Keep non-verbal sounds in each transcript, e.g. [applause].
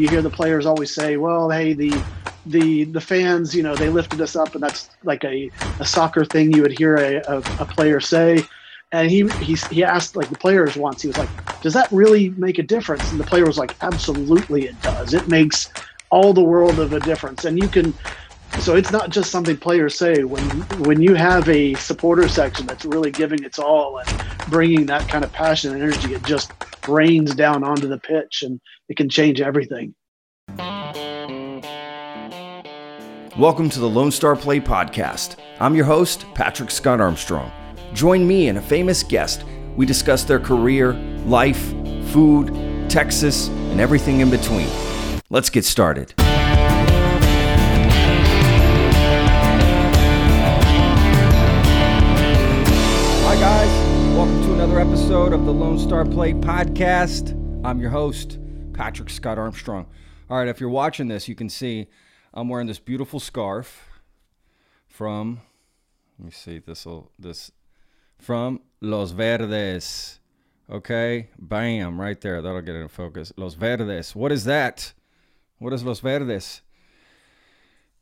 You hear the players always say, "Well, hey, the the the fans, you know, they lifted us up," and that's like a, a soccer thing you would hear a, a, a player say. And he, he he asked like the players once. He was like, "Does that really make a difference?" And the player was like, "Absolutely, it does. It makes all the world of a difference." And you can so it's not just something players say when when you have a supporter section that's really giving its all and bringing that kind of passion and energy it just rains down onto the pitch and it can change everything. Welcome to the lone star play podcast. I'm your host patrick scott armstrong. Join me and a famous guest. We discuss their career life food texas and everything in between. Let's get started episode of the Lone Star Play podcast. I'm your host, Patrick Scott Armstrong. All right, if you're watching this, you can see I'm wearing this beautiful scarf from let me see this this from Los Verdes. Okay, bam, right there. That'll get it in focus. Los Verdes. What is that? What is Los Verdes?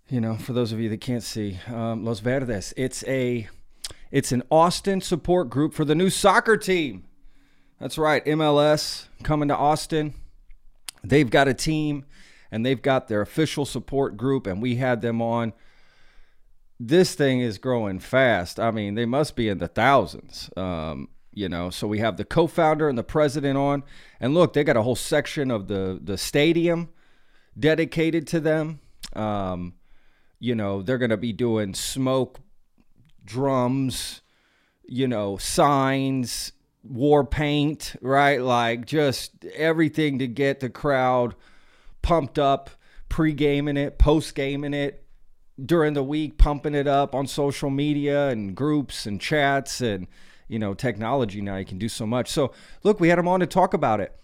You know, for those of you that can't see, um, Los Verdes. It's a it's an Austin support group for the new soccer team. That's right, MLS coming to Austin. They've got a team and they've got their official support group, and we had them on. This thing is growing fast. I mean, they must be in the thousands. Um, you know, so we have the co-founder and the president on, and look, they got a whole section of the the stadium dedicated to them. Um, you know, they're going to be doing smoke drums, you know, signs, war paint, right? Like just everything to get the crowd pumped up, pre-gaming it, post-gaming it, during the week, pumping it up on social media and groups and chats and you know, technology now you can do so much. So, look, we had them on to talk about it.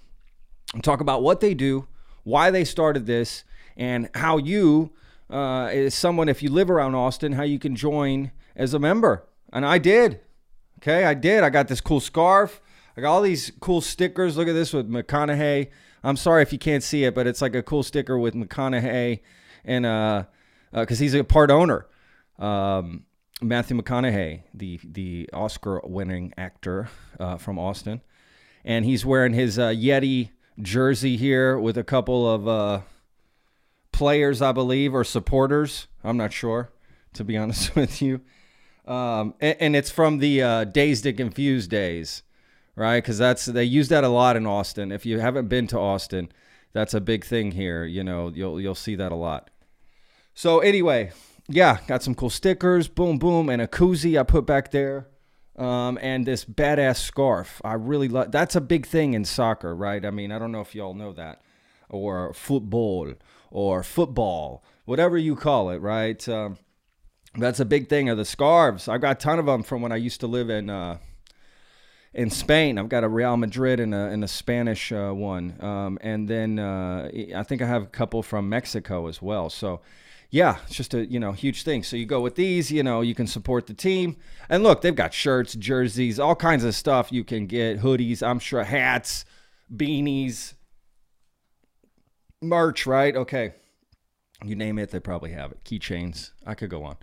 And talk about what they do, why they started this, and how you uh, is someone if you live around Austin, how you can join as a member. And I did. Okay, I did. I got this cool scarf. I got all these cool stickers. Look at this with McConaughey. I'm sorry if you can't see it, but it's like a cool sticker with McConaughey and uh, because uh, he's a part owner. Um, Matthew McConaughey, the the Oscar-winning actor uh, from Austin, and he's wearing his uh, Yeti jersey here with a couple of uh, players, I believe, or supporters. I'm not sure, to be honest [laughs] with you. Um, and, and, it's from the uh, Dazed and Confused days, right? Because that's they use that a lot in Austin. If you haven't been to Austin, that's a big thing here. You know, you'll you'll see that a lot. So anyway, yeah, got some cool stickers, boom, boom, and a koozie I put back there, um, and this badass scarf. I really love. That's a big thing in soccer, right? I mean, I don't know if y'all know that, or football, or football, whatever you call it, right? Um, that's a big thing of the scarves. I've got a ton of them from when I used to live in uh, in Spain. I've got a Real Madrid and a, and a Spanish uh, one, um, and then uh, I think I have a couple from Mexico as well. So yeah, it's just a you know huge thing. So you go with these, you know, you can support the team. And look, they've got shirts, jerseys, all kinds of stuff you can get, hoodies, I'm sure hats, beanies, merch, right? Okay. You name it, they probably have it. Keychains. I could go on.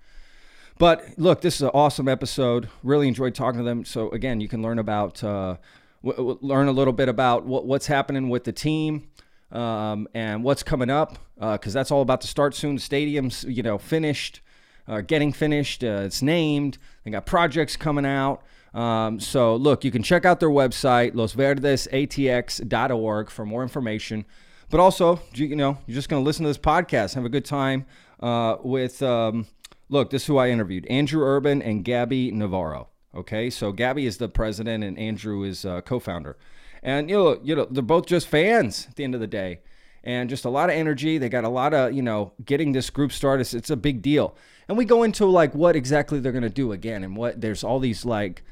But look, this is an awesome episode. Really enjoyed talking to them. So again, you can learn about uh, w- learn a little bit about what, what's happening with the team um, and what's coming up because uh, that's all about to start soon. Stadium's you know finished, uh, getting finished. Uh, it's named. They got projects coming out. Um, so look, you can check out their website losverdesatx.org for more information. But also, you know, you're just going to listen to this podcast, have a good time uh, with. Um, Look, this is who I interviewed Andrew Urban and Gaby Navarro. Okay, so Gaby is the president and Andrew is uh, co-founder, and you know, you know, they're both just fans at the end of the day, and just a lot of energy. They got a lot of you know, getting this group started. It's, a big deal, and we go into like what exactly they're gonna do again, and what there's all these like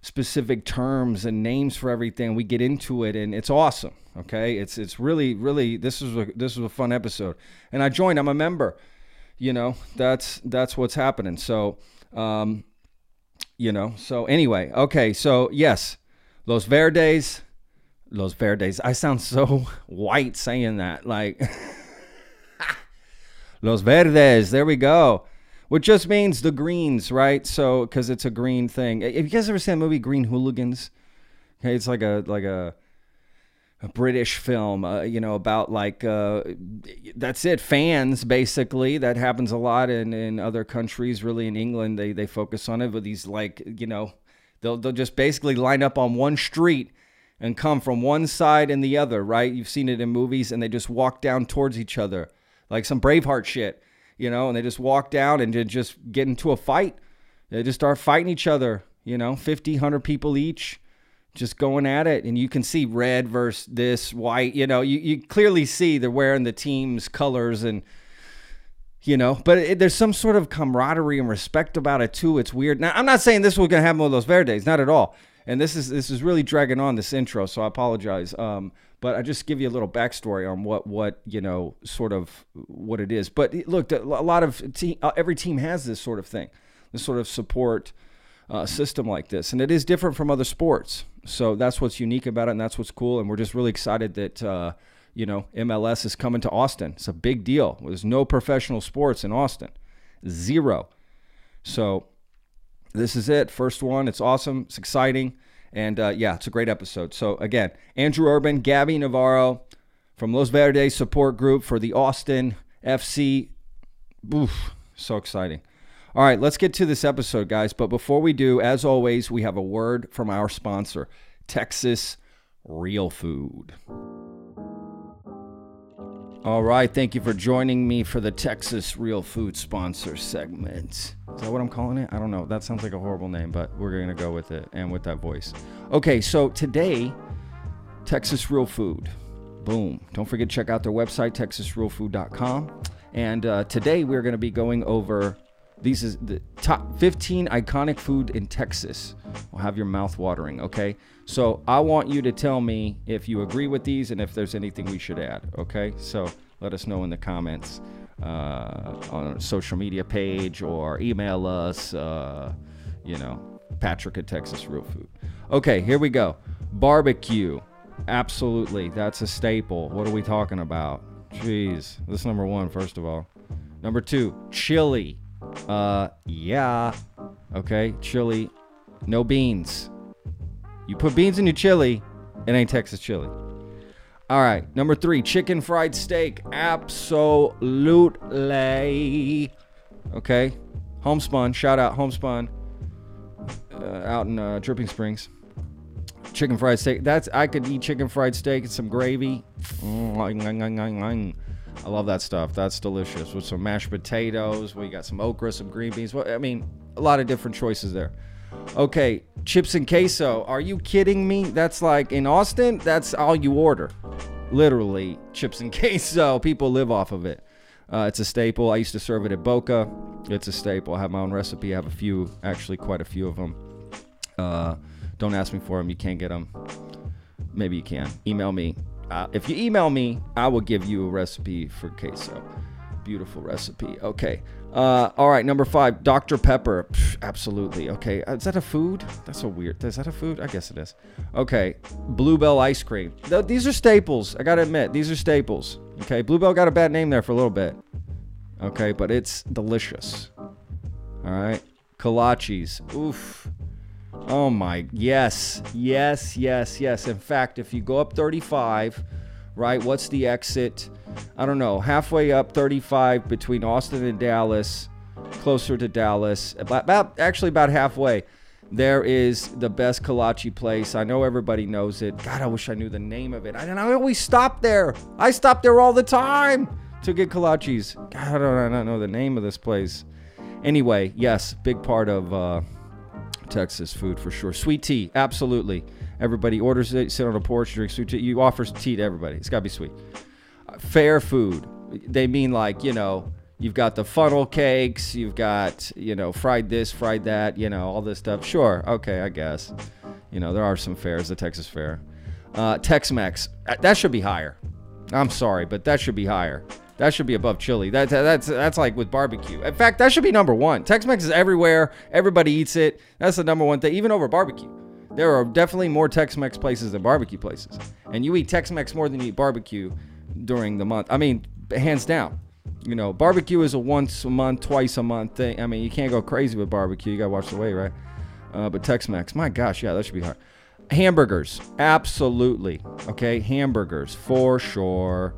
specific terms and names for everything. We get into it, and it's awesome. Okay, it's it's really really this is a, this was a fun episode, and I joined. I'm a member you know that's that's what's happening so um you know so anyway okay so yes los verdes Los Verdes. I sound so [laughs] white saying that. Like [laughs] Los Verdes. There we go. Which just means the greens, right? So, because it's a green thing. Have you guys ever seen the movie Green Hooligans? Okay, it's like a like a British film, uh, you know, about like uh, that's it, fans basically. That happens a lot in, in other countries. Really, in England, they they focus on it. But these like you know, they'll they'll just basically line up on one street and come from one side and the other. Right? You've seen it in movies, and they just walk down towards each other like some Braveheart shit, you know. And they just walk down and just get into a fight. They just start fighting each other. You know, 50, 100 people each just going at it and you can see red versus this white you know you, you clearly see they're wearing the team's colors and you know but it, there's some sort of camaraderie and respect about it too. It's weird. Now i'm not saying this was going to happen with los verdes not at all. And this is this is really dragging on this intro so i apologize. Um, but i just give you a little backstory on what what you know sort of what it is. But look a lot of te- uh, every team has this sort of thing this sort of support uh, system like this and it is different from other sports so that's what's unique about it, and that's what's cool. And we're just really excited that uh, you know MLS is coming to Austin. It's a big deal. There's no professional sports in Austin, zero. So this is it, first one. It's awesome. It's exciting, and uh, yeah, it's a great episode. So again, Andrew Urban, Gaby Navarro from Los Verdes support group for the Austin FC. Oof, so exciting. All right, let's get to this episode, guys. But before we do, as always, we have a word from our sponsor, Texas Real Food. All right, thank you for joining me for the Texas Real Food sponsor segment. Is that what I'm calling it? I don't know. That sounds like a horrible name, but we're going to go with it and with that voice. Okay, so today, Texas Real Food. Boom. Don't forget to check out their website, texasrealfood.com. And uh, today we're going to be going over these is the top 15 iconic food in Texas. Will have your mouth watering, okay? So I want you to tell me if you agree with these and if there's anything we should add, okay? So let us know in the comments uh, on a social media page or email us, uh, you know, Patrick at Texas Real Food. Okay, here we go. Barbecue. Absolutely. That's a staple. What are we talking about? Jeez. This is number one, first of all. Number two, chili. Uh, yeah. Okay, chili. No beans. You put beans in your chili, it ain't Texas chili. All right, number three, chicken fried steak. Absolutely. Okay, homespun. Shout out homespun. Uh, out in uh, Dripping Springs. Chicken fried steak. That's I could eat chicken fried steak and some gravy. Mm, I love that stuff. That's delicious with some mashed potatoes. We got some okra, some green beans. Well, I mean, a lot of different choices there. Okay, chips and queso. Are you kidding me? That's like in Austin, that's all you order. Literally, chips and [laughs] queso. People live off of it. Uh, it's a staple. I used to serve it at Boca. It's a staple. I have my own recipe. I have a few, actually, quite a few of them. Uh, don't ask me for them. You can't get them. Maybe you can. Email me uh, if you email me, I will give you a recipe for queso. Beautiful recipe. Okay. Uh, all right. Number five, Dr. Pepper. Psh, absolutely. Okay. Uh, is that a food? That's so weird. Is that a food? I guess it is. Okay. Blue Bell ice cream. Th- these are staples. I got to admit, these are staples. Okay. Blue Bell got a bad name there for a little bit. Okay. But it's delicious. All right. Kolaches. Oof. Oh my, yes, yes, yes, yes. In fact, if you go up 35, right, what's the exit? I don't know, halfway up 35 between Austin and Dallas, closer to Dallas, about, about actually about halfway. There is the best kolache place. I know everybody knows it. God, I wish I knew the name of it. I, and I always stop there. I stop there all the time to get kolaches. God, I don't, I don't know the name of this place. Anyway, yes, big part of uh, Texas food for sure. Sweet tea, absolutely. Everybody orders it, sit on a porch, drink sweet tea. You offer tea to everybody. It's got to be sweet. Uh, fair food. They mean like, you know, you've got the funnel cakes, you've got, you know, fried this, fried that, you know, all this stuff. Sure, okay, I guess. You know, there are some fairs, the Texas Fair. Uh, Tex Mex, uh, that should be higher. I'm sorry, but that should be higher. That should be above chili. That, that's that's like with barbecue. In fact, that should be number one. Tex-Mex is everywhere. Everybody eats it. That's the number one thing, even over barbecue. There are definitely more Tex-Mex places than barbecue places, and you eat Tex-Mex more than you eat barbecue during the month. I mean, hands down. You know, barbecue is a once a month, twice a month thing. I mean, you can't go crazy with barbecue. You gotta watch the weight, right? Uh, but Tex-Mex, my gosh, yeah, that should be hard. Hamburgers, absolutely. Okay, hamburgers for sure.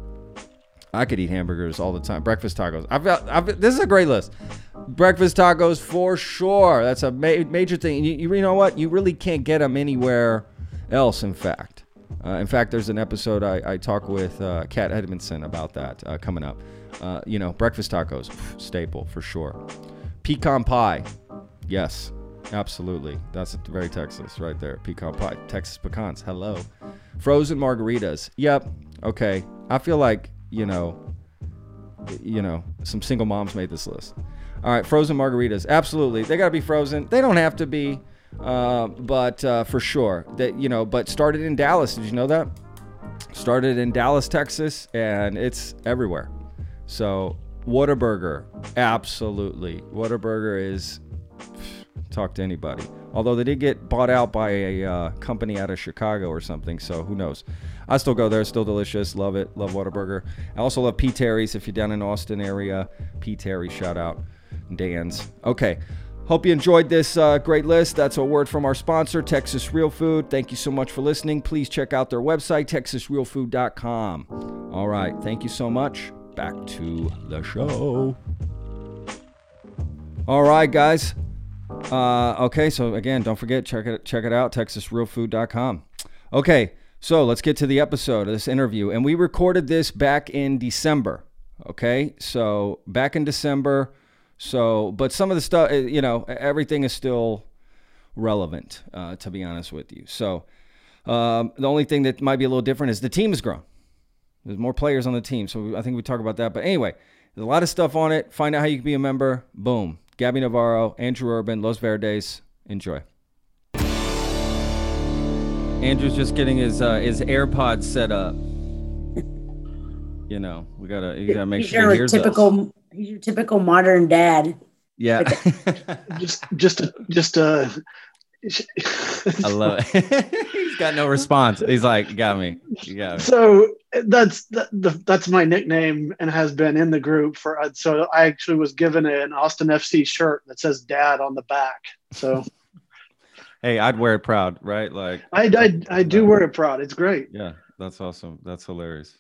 I could eat hamburgers all the time. Breakfast tacos. I've got. I've, this is a great list. Breakfast tacos for sure. That's a ma- major thing. You, you, know what? You really can't get them anywhere else. In fact, uh, in fact, there's an episode I, I talk with uh, Kat Edmonson about that uh, coming up. Uh, you know, breakfast tacos, staple for sure. Pecan pie, yes, absolutely. That's very Texas right there. Pecan pie, Texas pecans. Hello. Frozen margaritas. Yep. Okay. I feel like you know, you know, some single moms made this list. All right, frozen margaritas, absolutely. They got to be frozen. They don't have to be, uh, but uh, for sure that you know. But started in Dallas. Did you know that? Started in Dallas, Texas, and it's everywhere. So Whataburger, absolutely. Whataburger is talk to anybody. Although they did get bought out by a uh, company out of Chicago or something, so who knows? I still go there. Still delicious. Love it. Love Whataburger. I also love P. Terry's if you're down in Austin area. P. Terry, shout out. Dan's. Okay. Hope you enjoyed this uh, great list. That's a word from our sponsor, Texas Real Food. Thank you so much for listening. Please check out their website, texasrealfood.com. All right. Thank you so much. Back to the show. All right, guys. Uh, okay, so again, don't forget check it check it out texasrealfood.com. Okay, so let's get to the episode of this interview. And we recorded this back in December. Okay. So back in December. So, but some of the stuff, eh, you know, everything is still relevant, uh, to be honest with you. So, um, the only thing that might be a little different is the team has grown. There's more players on the team. So I think we talk about that. But anyway, there's a lot of stuff on it. Find out how you can be a member. Boom. Gaby Navarro, Andrew Urban, Los Verdes. Enjoy. Andrew's just getting his uh, his AirPods set up. You know, we gotta you gotta make he's sure your he hears typical us. he's your typical modern dad. Yeah, [laughs] just just just uh I love it. [laughs] He's got no response. He's like, you got me. You got me. So that's that, the, that's my nickname and has been in the group for. uh, So I actually was given an Austin FC shirt that says "Dad" on the back. So Hey, I'd wear it proud, right? Like I I, I do wear it proud. It's great. Yeah, that's awesome. That's hilarious.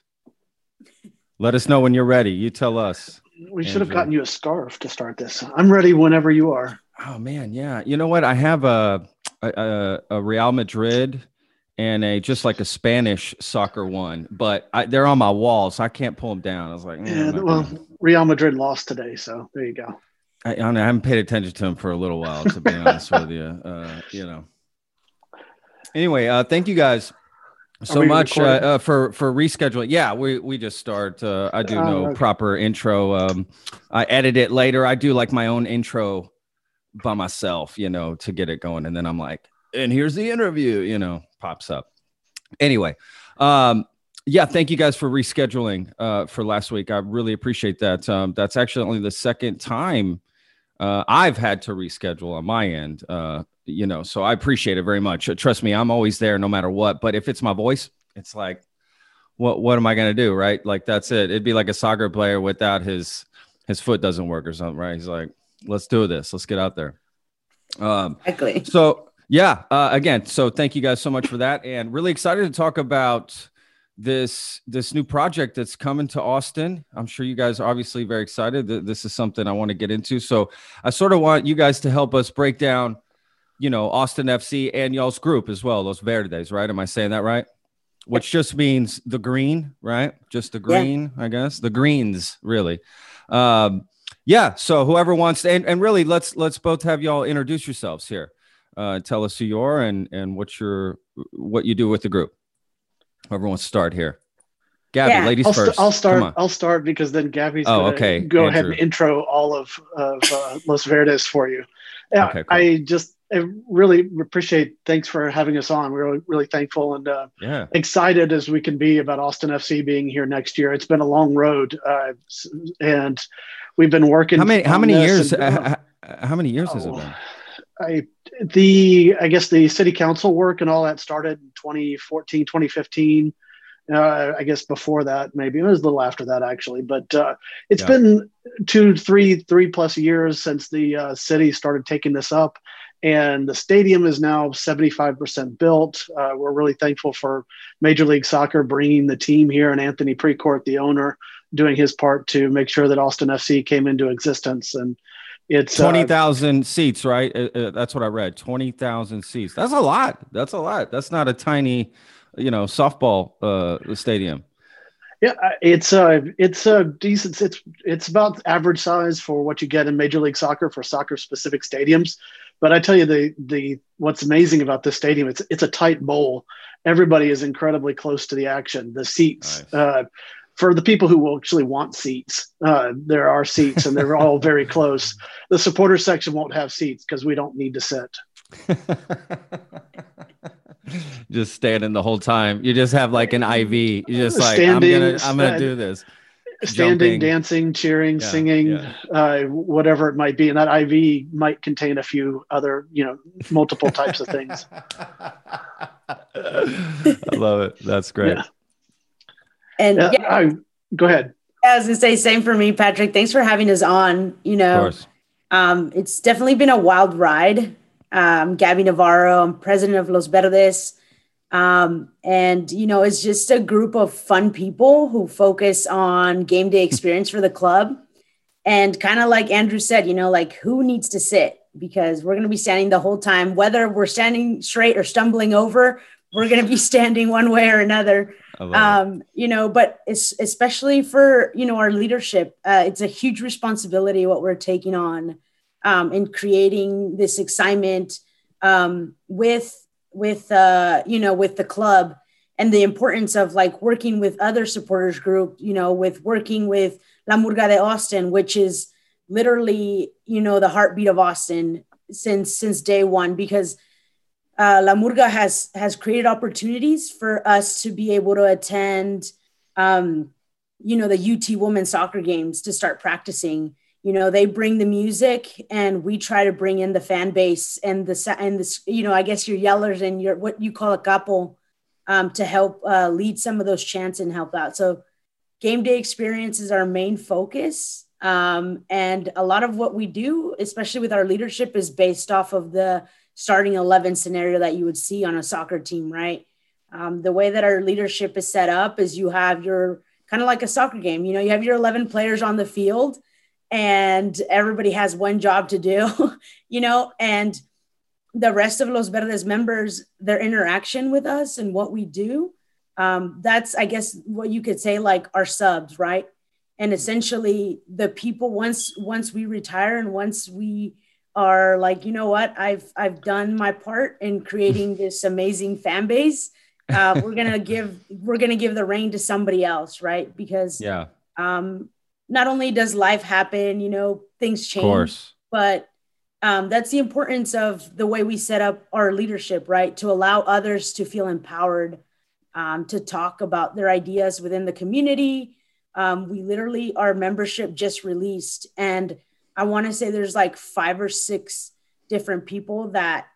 Let us know when you're ready. You tell us. We should have gotten you a scarf to start this. I'm ready whenever you are. Oh man, yeah. You know what? I have a a, a Real Madrid and a just like a Spanish soccer one, but I, they're on my wall, so I can't pull them down. I was like, "Mm, Yeah, well, gonna-" Real Madrid lost today, so there you go. I, I, I haven't paid attention to him for a little while, to be honest with you. [laughs] Uh, you know. Anyway, uh, thank you guys so much uh, uh, for for rescheduling. Yeah, we we just start. Uh, I do Oh, no proper intro. Um, I edit it later. I do like my own intro by myself, you know, to get it going, and then I'm like, and here's the interview. You know, pops up. Anyway, um, yeah, thank you guys for rescheduling uh, for last week. I really appreciate that. Um, that's actually only the second time uh, I've had to reschedule on my end. Uh, you know, so I appreciate it very much. Uh, Trust me, I'm always there no matter what. But if it's my voice, it's like, what what am I gonna do? Right? Like that's it. It'd be like a soccer player without his his foot doesn't work or something, right? He's like, let's do this. Let's get out there. Um, Exactly. so yeah, uh, again, so thank you guys so much for that, and really excited to talk about this this new project that's coming to Austin. I'm sure you guys are obviously very excited. Th- This is something I want to get into. So I sort of want you guys to help us break down, you know, Austin FC and y'all's group as well, Los Verdes, right? Am I saying that right? Which just means the green, right? Just the Yeah. green, I guess. The greens, really. Um, yeah. So whoever wants to, and, and really, let's let's both have y'all introduce yourselves here. Uh, tell us who you are and and what your what you do with the group. Whoever wants to start here. Gaby, Yeah. ladies I'll, st- first. I'll start. I'll start because then Gaby's Oh, gonna okay, go ahead and intro all of, of uh, Los Verdes for you. Yeah, Okay, cool. I just I really appreciate. Thanks for having us on. We're really, really thankful and uh, Yeah. excited as we can be about Austin FC being here next year. It's been a long road, uh, and we've been working. How many how many years? and- uh, how many years has it Oh, been? I the I guess the city council work and all that started in 2014, 2015. Uh, I guess before that, maybe it was a little after that actually, but uh, it's yeah. been two, three, three plus years since the uh, city started taking this up, and the stadium is now 75% built. Uh, we're really thankful for Major League Soccer bringing the team here and Anthony Precourt, the owner, doing his part to make sure that Austin FC came into existence and it's uh, twenty thousand uh, seats, right? Uh, uh, that's what I read. Twenty thousand seats. That's a lot. That's a lot. That's not a tiny, you know, softball uh, stadium. Yeah, uh, it's a it's a decent. It's it's about average size for what you get in Major League Soccer for soccer specific stadiums. But I tell you, the the what's amazing about this stadium, it's it's a tight bowl. Everybody is incredibly close to the action. The seats, nice. uh, for the people who will actually want seats, uh, there are seats and they're all very [laughs] close. The supporter section won't have seats because we don't need to sit. [laughs] just standing the whole time. You just have like an IV. You just like standing, I'm gonna I'm gonna do this. Standing, Jumping. dancing, cheering, yeah, singing, yeah. Uh, whatever it might be, and that IV might contain a few other, you know, multiple types of things. [laughs] I love it. That's great. Yeah. And yeah, yeah I, go ahead. I was gonna say same for me, Patrick. Thanks for having us on. You know, um, it's definitely been a wild ride. Um, Gaby Navarro, I'm president of Los Verdes. Um, and you know, it's just a group of fun people who focus on game day experience for the club. And kind of like Andrew said, you know, like who needs to sit because we're going to be standing the whole time, whether we're standing straight or stumbling over, we're going to be [laughs] standing one way or another um, you know but it's especially for you know our leadership uh, it's a huge responsibility what we're taking on um, in creating this excitement um, with with uh, you know with the club and the importance of like working with other supporters group you know with working with la murga de austin which is literally you know the heartbeat of austin since since day one because uh, La Murga has has created opportunities for us to be able to attend, um, you know, the UT women's soccer games to start practicing. You know, they bring the music, and we try to bring in the fan base and the and this, you know, I guess your yellers and your what you call a couple um, to help uh, lead some of those chants and help out. So, game day experience is our main focus. Um, and a lot of what we do, especially with our leadership, is based off of the starting 11 scenario that you would see on a soccer team, right? Um, the way that our leadership is set up is you have your kind of like a soccer game, you know, you have your 11 players on the field and everybody has one job to do, [laughs] you know, and the rest of Los Verdes members, their interaction with us and what we do, um, that's, I guess, what you could say like our subs, right? And essentially, the people once once we retire and once we are like, you know what, I've I've done my part in creating [laughs] this amazing fan base. Uh, we're gonna [laughs] give we're gonna give the reign to somebody else, right? Because yeah, um, not only does life happen, you know, things change, but um, that's the importance of the way we set up our leadership, right? To allow others to feel empowered, um, to talk about their ideas within the community. Um, we literally, our membership just released, and I want to say there's like five or six different people that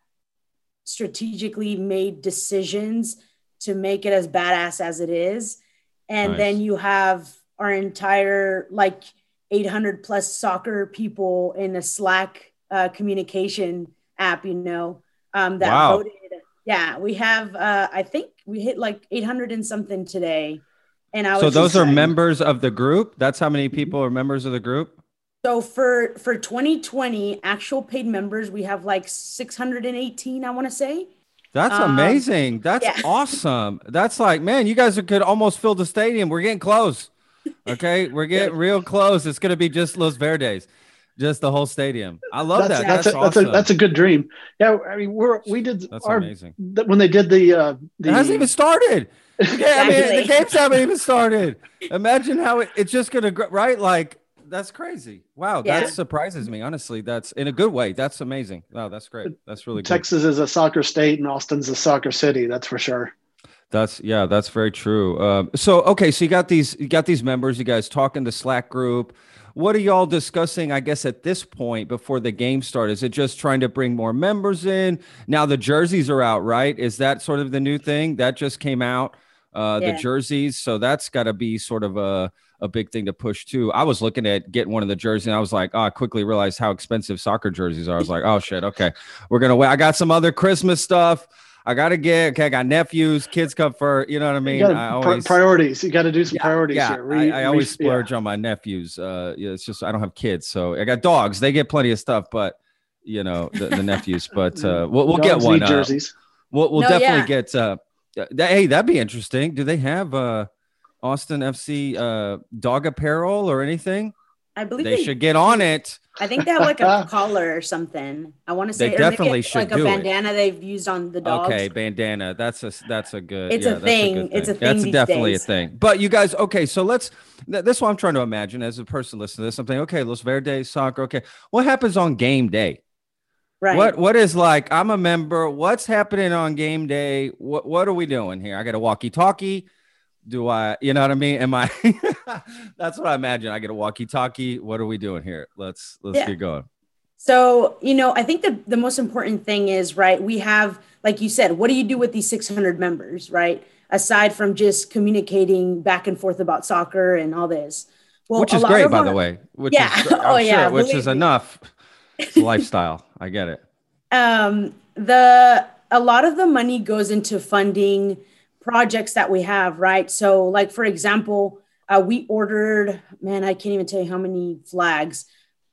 strategically made decisions to make it as badass as it is. And nice. then you have our entire like 800 plus soccer people in a Slack uh, communication app, you know, um, that wow. voted. Yeah, we have, uh, I think we hit like 800 and something today. And I was so those are members of the group. That's how many people are members of the group. So for for 2020 actual paid members, we have like 618. I want to say. That's um, amazing. That's yeah. awesome. That's like, man, you guys could almost fill the stadium. We're getting close. Okay, [laughs] we're getting real close. It's gonna be just Los Verdes, just the whole stadium. I love that's, that. That's, that's, a, awesome. that's, a, that's a good dream. Yeah, I mean, we're we did that's our, amazing. when they did the uh, the it hasn't even started. [laughs] Okay, I mean, the games haven't even started. Imagine how it, it's just gonna right like that's crazy. Wow, yeah. that surprises me. Honestly, that's in a good way. That's amazing. Wow, that's great. That's really Texas good. is a soccer state and Austin's a soccer city. That's for sure. That's yeah, that's very true. Um, so okay, so you got these you got these members. You guys talking the Slack group. what are y'all discussing? I guess at this point before the game starts, is it just trying to bring more members in? Now the jerseys are out, right? Is that sort of the new thing that just came out? Uh, yeah. The jerseys, so that's got to be sort of a a big thing to push too. I was looking at getting one of the jerseys, and I was like, oh, I quickly realized how expensive soccer jerseys are. I was like, oh shit, okay, we're gonna wait. I got some other Christmas stuff. I gotta get okay. I got nephews, kids come for you know what I mean. I always, priorities. You got to do some yeah, priorities yeah. here. Re, I, I, always re, splurge yeah. on my nephews. Uh, yeah, it's just I don't have kids, so I got dogs. They get plenty of stuff, but you know the, the nephews. But uh, [laughs] we'll, we'll get one. Uh, jerseys. We'll we'll no, definitely get. Uh, hey, that'd be interesting. Do they have uh Austin FC uh dog apparel or anything? I believe they, they, should get on it. I think they have like a [laughs] collar or something. I want to say they definitely should like a bandana it. they've used on the dogs. Okay, bandana. That's a that's a good. It's yeah, a thing. A thing. It's a thing. That's definitely days. a thing. But you guys, okay, so let's. This is what I'm trying to imagine as a person listening to this. I'm thinking, okay, Los Verdes soccer. Okay, what happens on game day? Right. What what is like? I'm a member. What's happening on game day? What what are we doing here? I got a walkie-talkie do I, you know what I mean? Am I, [laughs] that's what I imagine. I get a walkie talkie. What are we doing here? Let's, let's yeah. get going. So, you know, I think the, the most important thing is, right, we have, like you said, what do you do with these 600 members, right? Aside from just communicating back and forth about soccer and all this. Well, which is great, by our, the way. Which yeah. Is, [laughs] oh, yeah. Sure, which is me. enough. It's lifestyle. I get it. [laughs] Um, the, a lot of the money goes into funding projects that we have, right? So, like for example, uh, we ordered, man, I can't even tell you how many flags,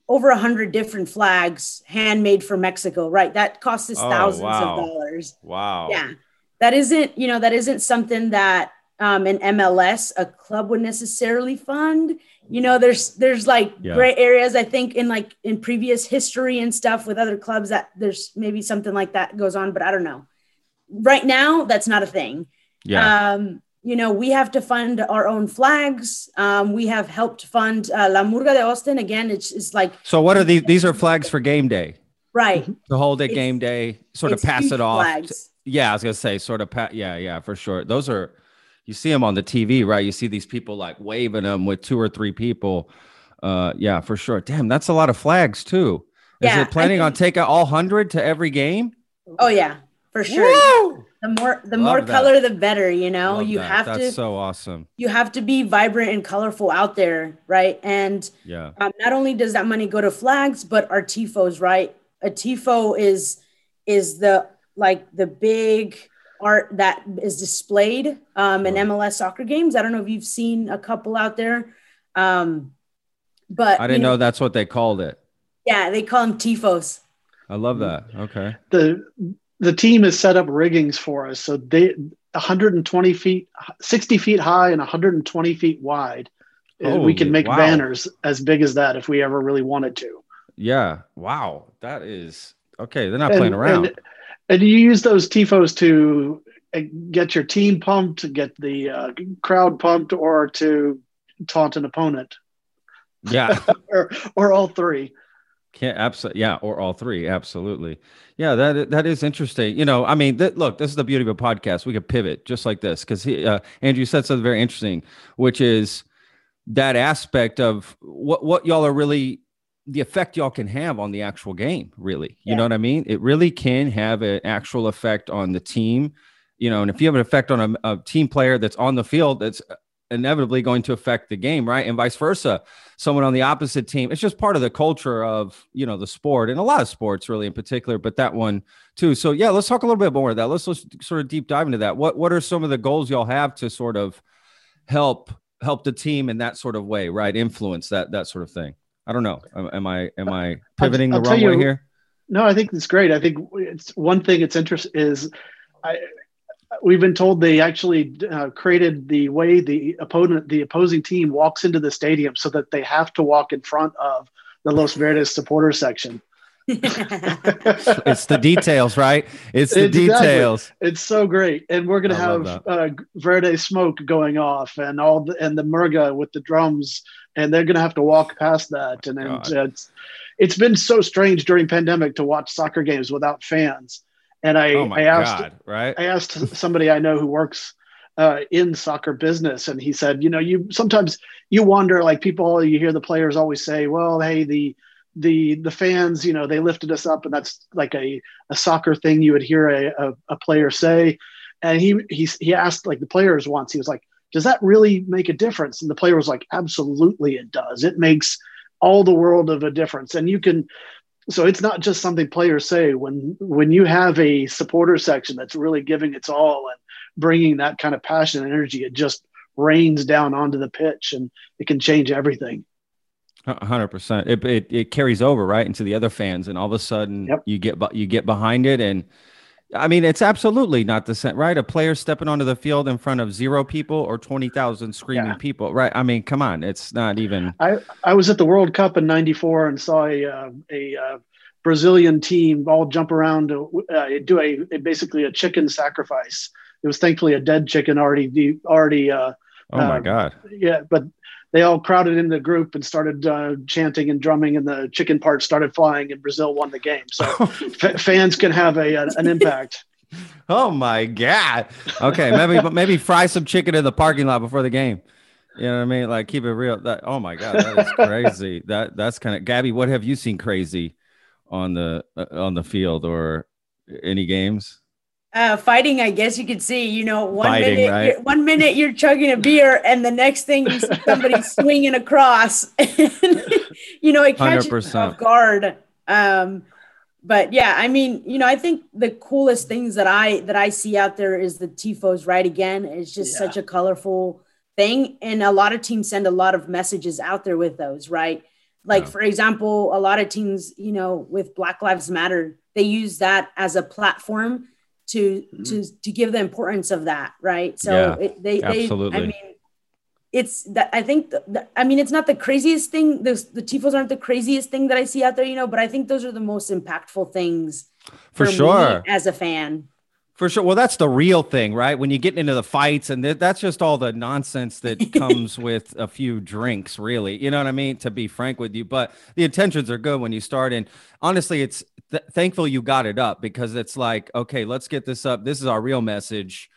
over a hundred different flags, handmade for Mexico, right? That costs us oh, thousands wow. of dollars. Wow. Yeah, that isn't, you know, that isn't something that um, an MLS, a club would necessarily fund. You know, there's there's like yeah. gray areas. I think in like in previous history and stuff with other clubs that there's maybe something like that goes on, but I don't know. Right now, that's not a thing. Yeah. Um, you know, we have to fund our own flags. Um, we have helped fund uh, La Murga de Austin. Again, it's, it's like. So, what are these? These are flags for game day. Right. To hold it game day, sort of pass it off. Flags. Yeah, I was going to say, sort of, pa- yeah, yeah, for sure. Those are, you see them on the TV, right? You see these people like waving them with two or three people. Uh, yeah, for sure. Damn, that's a lot of flags too. Is yeah, it planning think... on taking all hundred to every game? Oh yeah, for sure. Woo! The more the Love more that. color, the better. You know, Love you that. have That's to. so awesome. You have to be vibrant and colorful out there, right? And yeah, um, not only does that money go to flags, but our tifos, right? A tifo is is the like the big art that is displayed um, in MLS soccer games. I don't know if you've seen a couple out there, um, but I didn't you know, know that's what they called it. Yeah, they call them tifos. I love that. Okay. The the team has set up riggings for us. So they 120 feet, 60 feet high and 120 feet wide. Holy, we can make wow. banners as big as that if we ever really wanted to. Yeah. Wow. That is okay. They're not and, playing around. And, and, you use those tifos to uh, get your team pumped, get the uh, crowd pumped, or to taunt an opponent. Yeah. [laughs] or, or all three. Can't absolutely, yeah, or all three, absolutely. Yeah, that that is interesting. You know, I mean, th- look, this is the beauty of a podcast. We could pivot just like this because uh, Andrew said something very interesting, which is that aspect of what what y'all are really the effect y'all can have on the actual game. Really, you yeah. know what I mean? It really can have an actual effect on the team. You know, and if you have an effect on a, a team player that's on the field, that's inevitably going to affect the game, right? And vice versa. Someone on the opposite team. It's just part of the culture of, you know, the sport and a lot of sports really in particular, but that one too. So yeah, let's talk a little bit more of that. Let's, let's sort of deep dive into that. What what are some of the goals y'all have to sort of help help the team in that sort of way, right? Influence that that sort of thing. I don't know. Am, I am I pivoting I'll, the I'll wrong way here? No, I think it's great. I think it's one thing. It's interest is I we've been told they actually uh, created the way the opponent, the opposing team, walks into the stadium so that they have to walk in front of the Los Verdes supporter section. [laughs] it's the details, right? It's the exactly. details. It's so great, and we're gonna I have uh, Verde smoke going off, and all the and the Murga with the drums, and they're gonna have to walk past that, and, and uh, it's it's been so strange during pandemic to watch soccer games without fans and I, oh I asked, God, right? I asked somebody I know who works uh, in soccer business, and he said, you know, you sometimes you wonder, like people, you hear the players always say, well, hey, the the the fans, you know, they lifted us up, and that's like a, a soccer thing you would hear a, a, a player say. And he he he asked like the players once, he was like, does that really make a difference? And the player was like, absolutely, it does. It makes all the world of a difference. And you can so it's not just something players say when when you have a supporter section that's really giving its all and bringing that kind of passion and energy it just rains down onto the pitch and it can change everything hundred percent. It, it it carries over right into the other fans, and all of a sudden yep. you get you get behind it, and I mean it's absolutely not the same, right? A player stepping onto the field in front of zero people or twenty thousand screaming yeah. people, right? I mean, come on, it's not even. I I was at the World Cup in '94 and saw a uh, a uh, Brazilian team all jump around to uh, do a, a, basically a chicken sacrifice. It was thankfully a dead chicken already already. Uh, oh my um, god! Yeah, but they all crowded in the group and started uh, chanting and drumming, and the chicken parts started flying, and Brazil won the game. So [laughs] f- fans can have a, a, an impact. [laughs] Oh my god! Okay, maybe [laughs] maybe fry some chicken in the parking lot before the game. You know what I mean? Like keep it real. That oh my god, that is crazy. that that's kind of Gaby. What have you seen crazy on the uh, on the field or any games? Uh, fighting, I guess you could see, you know, one fighting, minute, right? you're, one minute you're chugging a beer, and the next thing you see somebody [laughs] swinging across, [laughs] and, you know, it catches 100%. off guard. Um, but yeah, I mean, you know, I think the coolest things that I that I see out there is the tifos right again. It's just yeah. such a colorful thing, and a lot of teams send a lot of messages out there with those, right? Like yeah. for example, a lot of teams, you know, with Black Lives Matter, they use that as a platform to mm-hmm. to to give the importance of that right so yeah, it, they absolutely. they i mean it's that i think the, the, i mean it's not the craziest thing the, the tifos aren't the craziest thing that i see out there you know but i think those are the most impactful things for, for sure as a fan for sure. Well, that's the real thing, right? When you get into the fights, and th- that's just all the nonsense that [laughs] comes with a few drinks, really. You know what I mean? To be frank with you, but the intentions are good when you start. And honestly, it's th- thankful you got it up because it's like, okay, let's get this up. This is our real message.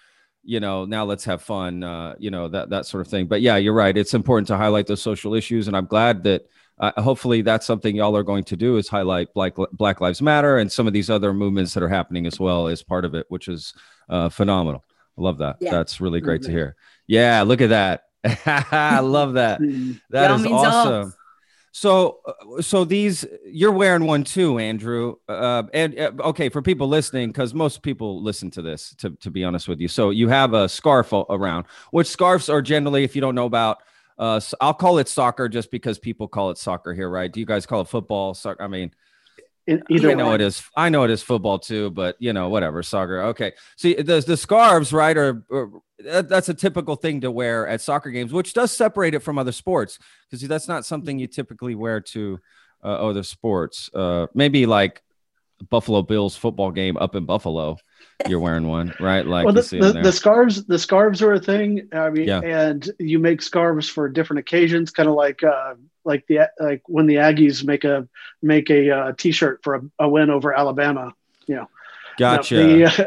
You know, now let's have fun. Uh, you know that that sort of thing. But yeah, you're right. It's important to highlight those social issues, and I'm glad that uh, hopefully that's something y'all are going to do is highlight Black Black Lives Matter and some of these other movements that are happening as well as part of it, which is uh, phenomenal. I love that. Yeah. That's really great mm-hmm. to hear. Yeah, look at that. [laughs] I love that. [laughs] That is awesome. So, uh, so these you're wearing one too, Andrew. Uh, and uh, okay, for people listening, because most people listen to this. To to be honest with you, so you have a scarf around. Which scarves are generally, if you don't know about, uh, so I'll call it soccer just because people call it soccer here, right? Do you guys call it football? Soccer? I mean, either I know it is. I know it is football too, but you know, whatever. Soccer. Okay. See, the the scarves, right? Are, are that's a typical thing to wear at soccer games, which does separate it from other sports because that's not something you typically wear to uh, other sports. Uh, maybe like Buffalo Bills football game up in Buffalo you're wearing one, right? Like well, the, the, the, scarves, the scarves are a thing. I mean, yeah. and you make scarves for different occasions, kind of like uh, like the like when the Aggies make a make a uh, t-shirt for a, a win over Alabama. You know, gotcha. the, uh,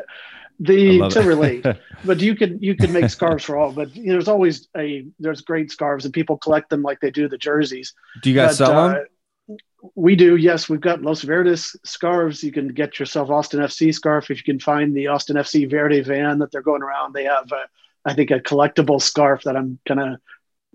the to relate, [laughs] but you could you could make scarves for all. But you know, there's always a there's great scarves, and people collect them like they do the jerseys. Do you guys but, sell them? We do, yes. We've got Los Verdes scarves. You can get yourself Austin FC scarf if you can find the Austin FC Verde van that they're going around. They have, a, I think, a collectible scarf that I'm gonna.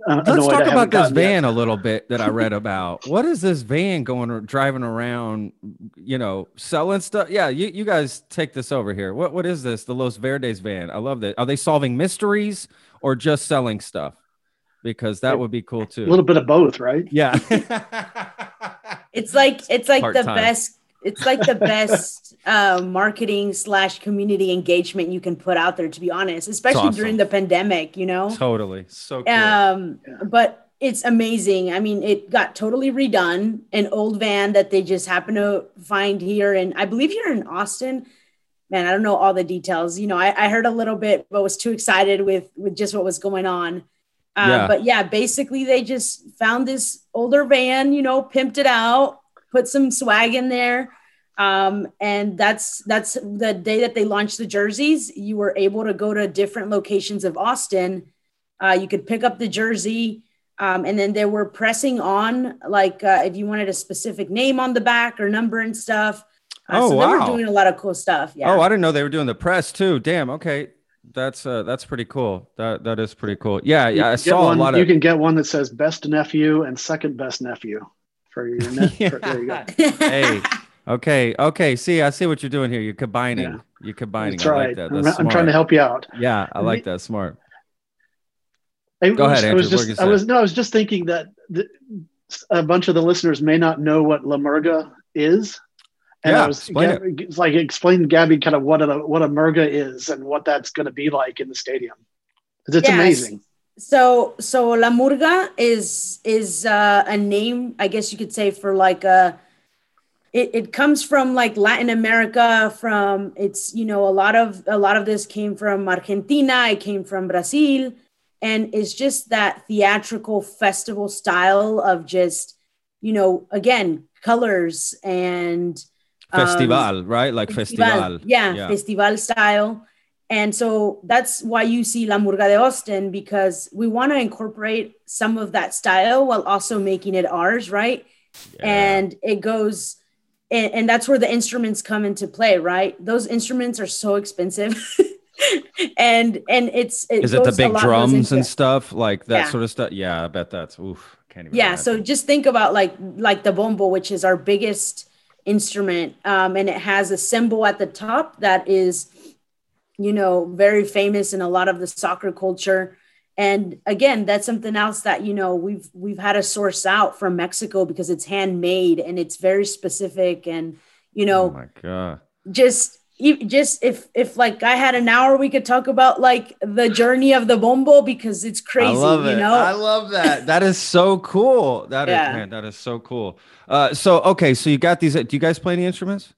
Uh, Let's talk about this van yet. a little bit that I read about. what is this van going or driving around? You know, selling stuff. Yeah, you, you guys take this over here. What what is this? The Los Verdes van. I love that. Are they solving mysteries or just selling stuff? Because that would be cool too. A little bit of both, right? Yeah. [laughs] [laughs] it's like it's like Part-time. the best it's like the best [laughs] uh, marketing slash community engagement you can put out there to be honest especially awesome. during the pandemic you know totally so cool. um but it's amazing i mean it got totally redone an old van that they just happened to find here and i believe here in austin man i don't know all the details you know I, I heard a little bit but was too excited with with just what was going on uh, yeah. But yeah, basically they just found this older van, you know, pimped it out, put some swag in there. Um, and that's that's the day that they launched the jerseys. You were able to go to different locations of Austin. Uh, you could pick up the jersey, um, and then they were pressing on like uh, if you wanted a specific name on the back or number and stuff. Uh, oh so wow! They were doing a lot of cool stuff. Yeah. Oh, I didn't know they were doing the press too. Damn. Okay, that's uh, that's pretty cool. That that is pretty cool. Yeah, yeah. I saw one, a lot of. You can get one that says best nephew and second best nephew for your [laughs] net. yeah. for, there you go. hey. Okay. Okay. See, I see what you're doing here. You're combining. Yeah. You're combining. That's I right. like that. That's I'm, I'm trying to help you out. Yeah, I like that. Smart. I Go ahead. Andrew. I was just. I was no. I was just thinking that the, a bunch of the listeners may not know what La Murga is. And yeah, I was explain Gaby, it. like explain Gaby kind of what a what a Murga is and what that's going to be like in the stadium. Because it's yes. amazing. So so La Murga is is uh, a name, I guess you could say, for like a it, it comes from like Latin America from it's you know a lot of a lot of this came from Argentina it came from Brazil and it's just that theatrical festival style of just you know again colors and um, festival right like festival, festival. Yeah, yeah festival style and so that's why you see La Murga de Austin because we want to incorporate some of that style while also making it ours right yeah. and it goes and, and that's where the instruments come into play right those instruments are so expensive [laughs] and and it's it is it the big drums and stuff like that yeah. sort of stuff yeah i bet that's oof can't even yeah imagine. so just think about like like the bombo which is our biggest instrument um, and it has a symbol at the top that is you know very famous in a lot of the soccer culture. And again that's something else that you know we've we've had to source out from mexico because it's handmade and it's very specific and you know oh my god. just just if if like I had an hour, we could talk about like the journey of the bombo because it's crazy. I love it. You know, I love that. [laughs] that is so cool. That yeah. is man, that is so cool. Uh, so okay, so you got these. Do you guys play any instruments?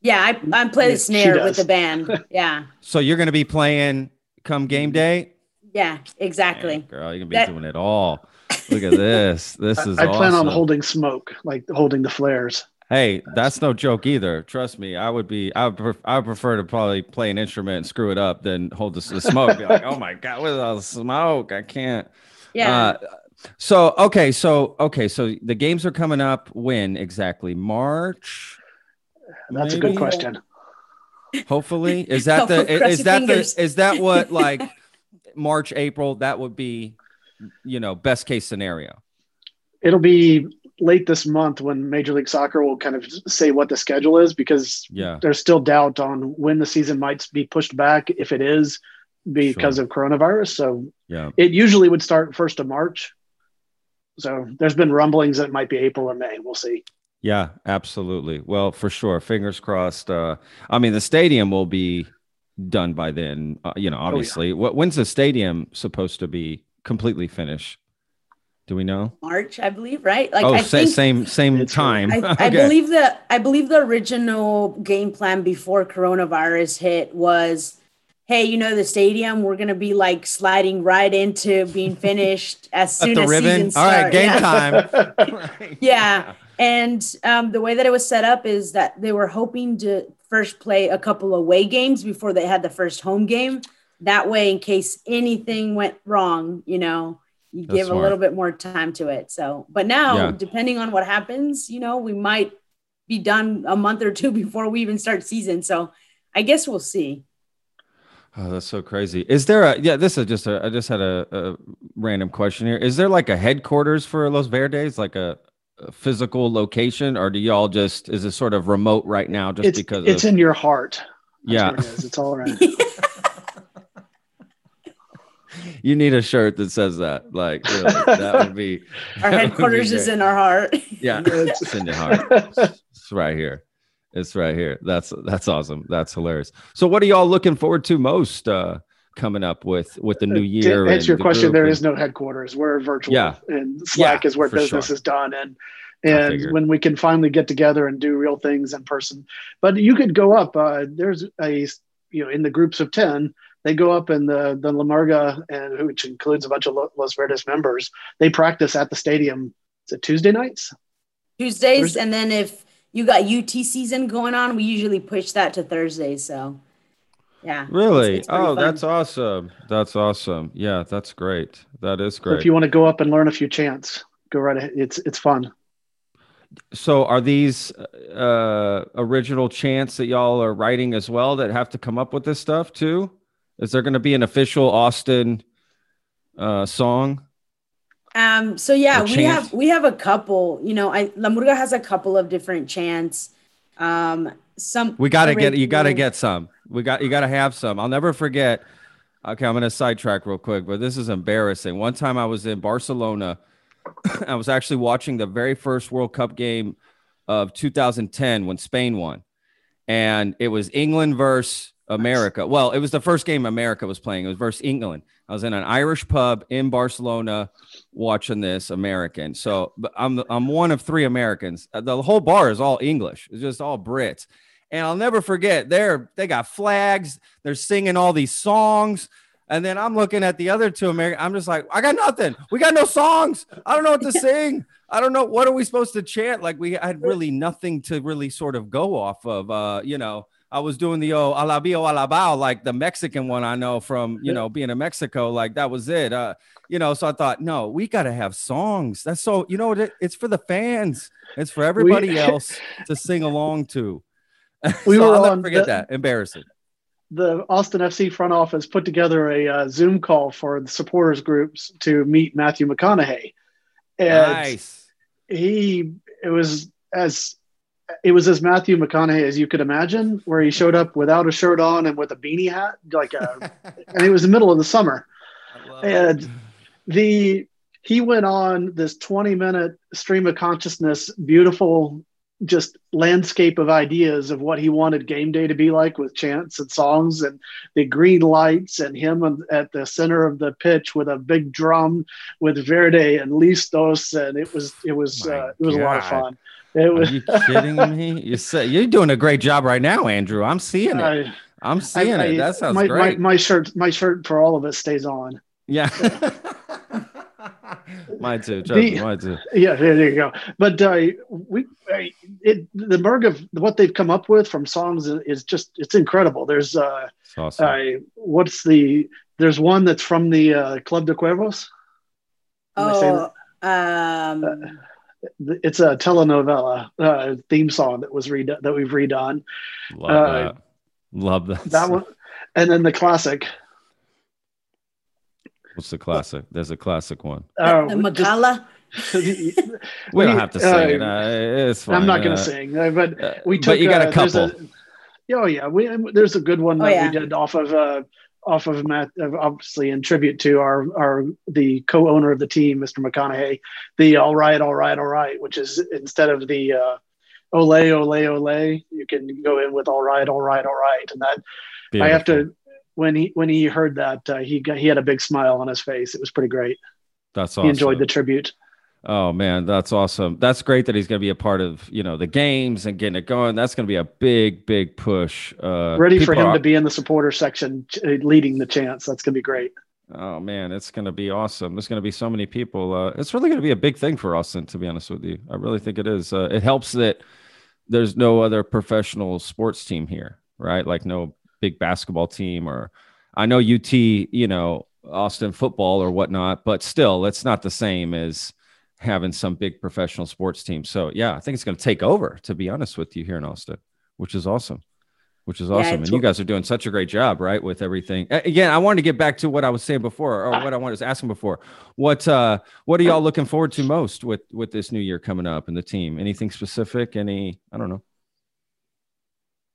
Yeah, I I play the snare with the band. [laughs] Yeah. so you're gonna be playing come game day. Yeah, exactly. girl, you're gonna be that, doing it all. Look at this. This [laughs] is. I, I plan on holding smoke, like holding the flares. Hey, that's no joke either. Trust me, I would be. I would. Pref- I would prefer to probably play an instrument and screw it up than hold the, the smoke. Be like, oh my god, with all the smoke, I can't. Yeah. Uh, so okay, so okay, so the games are coming up. When exactly? March. That's maybe? a good question. Hopefully, is [laughs] that the is that fingers. the is that what [laughs] like March April? That would be, you know, best case scenario. It'll be late this month when Major League Soccer will kind of say what the schedule is because yeah. there's still doubt on when the season might be pushed back if it is because sure. of coronavirus. So yeah, it usually would start first of March. So there's been rumblings that it might be April or May. We'll see. Yeah, absolutely. Well, for sure. Fingers crossed. Uh, I mean, the stadium will be done by then. Uh, you know, obviously. Oh, yeah. What when's the stadium supposed to be completely finished? Do we know? March, I believe, right? Like oh, I think, same same time. I, [laughs] okay. I, believe the I believe the original game plan before coronavirus hit was, hey, you know, the stadium we're gonna be like sliding right into being [laughs] finished as soon as ribbon. season starts. All right, game yeah. time. [laughs] yeah, and um, the way that it was set up is that they were hoping to first play a couple away games before they had the first home game. That way, in case anything went wrong, you know you give a little bit more time to it. So, but now, yeah. depending on what happens, you know, we might be done a month or two [laughs] before we even start season. So, I guess we'll see. Oh, that's so crazy. Is there a yeah? This is just a. I just had a, a random question here. Is there like a headquarters for Los Verdes, like a, a physical location, or do y'all just is it sort of remote right now just it's, because it's of, in your heart? That's yeah, it is. It's all [laughs] around. You need a shirt that says that. Like really, that would be [laughs] our headquarters be is in our heart. Yeah, [laughs] it's in your heart. It's right here. It's right here. That's that's awesome. That's hilarious. So, what are y'all looking forward to most uh, coming up with with the new year? To answer your the question, there and... is no headquarters. We're virtual. Yeah, and Slack yeah, is where business sure. is done, and and when we can finally get together and do real things in person. But you could go up. Uh, there's a you know in the groups of ten they go up in the the La Murga, and which includes a bunch of Los Verdes members. They practice at the stadium. Is it Tuesday nights? Tuesdays, Thursday? and then if you got UT season going on. We usually push that to Thursday. So, yeah. Really? It's, it's oh, fun. that's awesome. That's awesome. Yeah, that's great. That is great. So if you want to go up and learn a few chants, go right ahead. It's it's fun. So, are these uh, original chants that y'all are writing as well that have to come up with this stuff too? Is there going to be an official Austin uh, song? Um, so yeah, we have we have a couple. You know, I La Murga has a couple of different chants. Um, some we gotta get you gotta get some. We got you gotta have some. I'll never forget. Okay, I'm gonna sidetrack real quick, but this is embarrassing. One time I was in Barcelona. [coughs] I was actually watching the very first World Cup game of 2010 when Spain won, and it was England versus America. Well, it was the first game America was playing. It was versus England. I was in an Irish pub in Barcelona watching this American. So I'm I'm one of three Americans. Uh, the whole bar is all English. It's just all Brits. And I'll never forget. They're they got flags. They're singing all these songs. And then I'm looking at the other two American. I'm just like, I got nothing. We got no songs. I don't know what to [laughs] sing. I don't know what are we supposed to chant. Like we had really nothing to really sort of go off of. Uh, you know I was doing the oh alabio alabao like the Mexican one I know from you know being in Mexico like that was it uh you know so I thought no we got to have songs. That's so you know what it's for the fans. It's for everybody we, [laughs] else to sing along to. [laughs] We so were I'll on forget the, that. Embarrassing. The Austin FC front office put together a uh, Zoom call for the supporters groups to meet Matthew McConaughey. And nice. he it was as it was as Matthew McConaughey as you could imagine, where he showed up without a shirt on and with a beanie hat, like, a, [laughs] and it was the middle of the summer, and it. the he went on this 20 minute stream of consciousness, beautiful, just landscape of ideas of what he wanted game day to be like with chants and songs and the green lights and him at the center of the pitch with a big drum with Verde and Listos and it was it was uh, it was God. a lot of fun. It was, Are you kidding me? You say you're doing a great job right now, Andrew. I'm seeing it. I, I'm seeing I, it. That sounds my, great. My, my, shirt, my shirt for all of us stays on. Yeah. [laughs] mine too. The, mine too. Yeah, there, there you go. But uh, we, it, the merg of what they've come up with from songs is just it's incredible. There's uh, awesome. uh what's the there's one that's from the uh, Club de Cuervos. Oh, um. Uh, it's a telenovela uh, theme song that was redone that we've redone. Love uh, that. Love that. That one, and then the classic. What's the classic? There's a classic one. Oh, the Magala. [laughs] we don't have to sing uh, it. it's fine. I'm not going to uh, sing, uh, but we took. But you got a couple. A, oh yeah, we there's a good one oh, that yeah. we did off of off of Matt, obviously in tribute to our our the co-owner of the team, Mr. McConaughey, the all right, all right, all right, which is instead of the uh, ole, ole, ole, you can go in with all right, all right, all right, and that Beautiful. I have to when he when he heard that uh, he got, he had a big smile on his face. It was pretty great. That's awesome. He enjoyed the tribute. Oh man, that's awesome. That's great that he's going to be a part of you know the games and getting it going. That's going to be a big, big push. Uh, Ready for him are... to be in the supporter section, uh, leading the chants. That's going to be great. Oh man, it's going to be awesome. There's going to be so many people. Uh, it's really going to be a big thing for Austin, to be honest with you. I really think it is. Uh, it helps that there's no other professional sports team here, right? Like no big basketball team, or I know UT, you know, Austin football or whatnot, but still, it's not the same as having some big professional sports team. So yeah, I think it's going to take over. To be honest with you, here in Austin, which is awesome, which is awesome. Yeah, and you guys are doing such a great job, right, with everything. Again, I wanted to get back to what I was saying before, or what I was asking before. What uh, what are y'all looking forward to most with with this new year coming up and the team? Anything specific? Any? I don't know.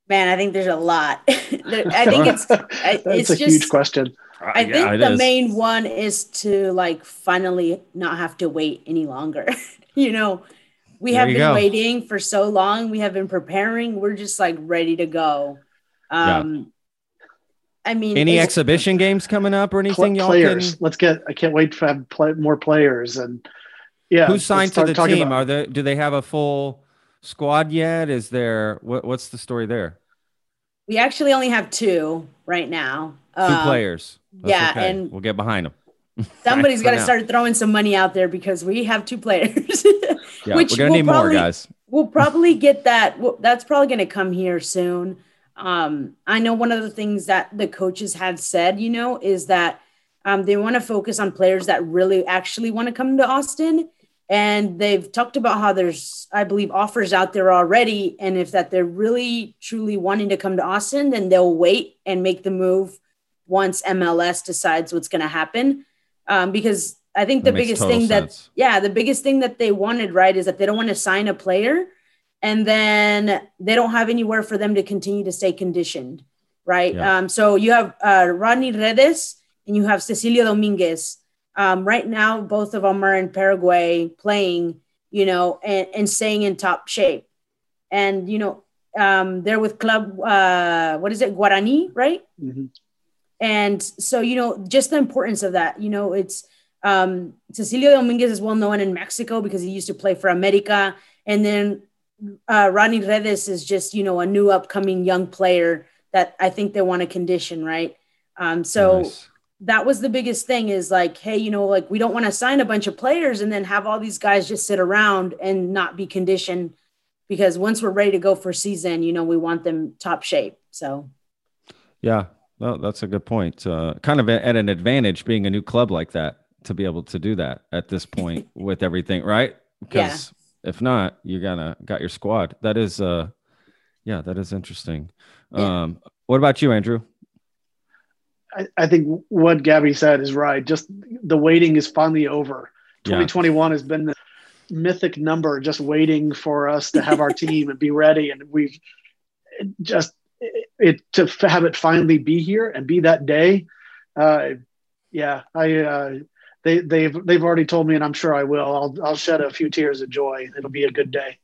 Man, I think there's a lot. [laughs] I think it's [laughs] it's a just, huge question. I yeah, think the is. main one is to like finally not have to wait any longer. [laughs] you know, we there have been go. waiting for so long. We have been preparing. We're just like ready to go. Um, yeah. I mean, any exhibition games coming up or anything? Pl- players. Can... Let's get. I can't wait to have play, more players and yeah. Who signed to the team? About... Are they? Do they have a full squad yet? Is there? What, what's the story there? We actually only have two right now. Two um, players. That's yeah, okay. and we'll get behind them. [laughs] Somebody's got to start throwing some money out there because we have two players. [laughs] yeah, we're gonna need probably, more guys. we'll [laughs] probably get that. That's probably going to come here soon. Um, I know one of the things that the coaches have said, you know, is that um, they want to focus on players that really actually want to come to Austin. And they've talked about how there's, I believe, offers out there already. And if that they're really truly wanting to come to Austin, then they'll wait and make the move once MLS decides what's going to happen. Um, because I think the biggest thing sense. that, yeah, the biggest thing that they wanted, right, is that they don't want to sign a player and then they don't have anywhere for them to continue to stay conditioned, right? Yeah. Um, so you have uh, Rodney Redes and you have Cecilio Dominguez. Um, right now, both of them are in Paraguay playing, you know, and, and staying in top shape. And, you know, um, they're with club, uh, what is it, Guarani, right? Mm-hmm. And so, you know, just the importance of that, you know, it's, um, Cecilio Dominguez is well known in Mexico because he used to play for America. And then uh, Rodney Redes is just, you know, a new upcoming young player that I think they want to condition, right? Um, so nice. that was the biggest thing is like, hey, you know, like we don't want to sign a bunch of players and then have all these guys just sit around and not be conditioned because once we're ready to go for season, you know, we want them top shape. So, yeah, well, that's a good point. Uh, kind of at an advantage being a new club like that to be able to do that at this point [laughs] with everything, right? Because yeah. if not, you gotta got your squad. That is uh yeah, that is interesting. Yeah. Um what about you, Andrew? I, I think what Gaby said is right. Just the waiting is finally over. 2021 yeah. has been the mythic number just waiting for us to have our [laughs] team and be ready. And we've just it, it, to have it finally be here and be that day. Uh, yeah, I uh, they they've they've already told me, and I'm sure I will. I'll I'll shed a few tears of joy. It'll be a good day.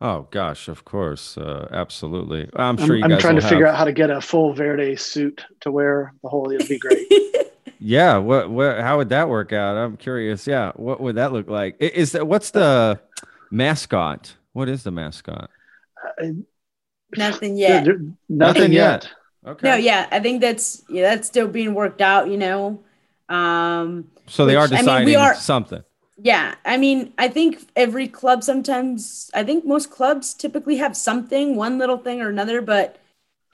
Oh gosh, of course, uh, absolutely. I'm sure I'm, I'm trying to have... figure out how to get a full Verde suit to wear the whole. It'll be great. [laughs] yeah, what what? How would that work out? I'm curious. Yeah, what would that look like? Is that what's the mascot? What is the mascot? Uh, nothing yet. Nothing, nothing yet. yet. Okay. No, yeah, I think that's yeah, that's still being worked out. You know, um, so they which, are deciding I mean, we are, something. Yeah, I mean, I think every club sometimes. I think most clubs typically have something, one little thing or another, but.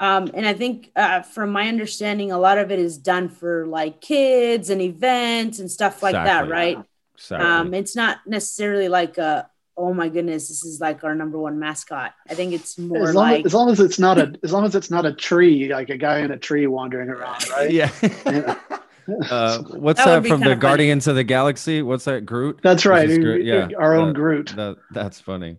Um, and I think, uh, from my understanding, a lot of it is done for like kids and events and stuff like exactly. that, right? Exactly. Um, it's not necessarily like a, oh my goodness, this is like our number one mascot. I think it's more as long like as, as long as it's not a as long as it's not a tree, like a guy in a tree wandering around, [laughs] right? Yeah. yeah. Uh, [laughs] what's that, that from the Guardians of the Galaxy? What's that Groot? That's right. Groot? Yeah, our own that, Groot. That, that's funny.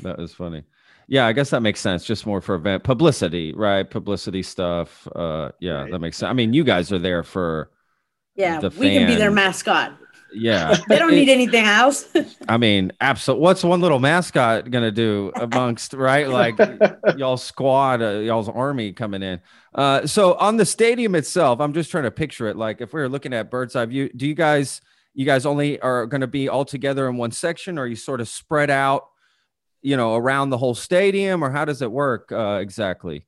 That is funny. Yeah, I guess that makes sense. Just more for event publicity, right? Publicity stuff. Uh, yeah, right. that makes sense. I mean, you guys are there for. Yeah, we can be their mascot. Yeah. [laughs] they don't need anything else. [laughs] I mean, absolutely. What's one little mascot going to do amongst, right? Like y'all squad, uh, y'all's army coming in. Uh, so on the stadium itself, I'm just trying to picture it. Like if we were looking at bird's eye view, do you guys, you guys only are going to be all together in one section or you sort of spread out, you know, around the whole stadium or how does it work uh, exactly?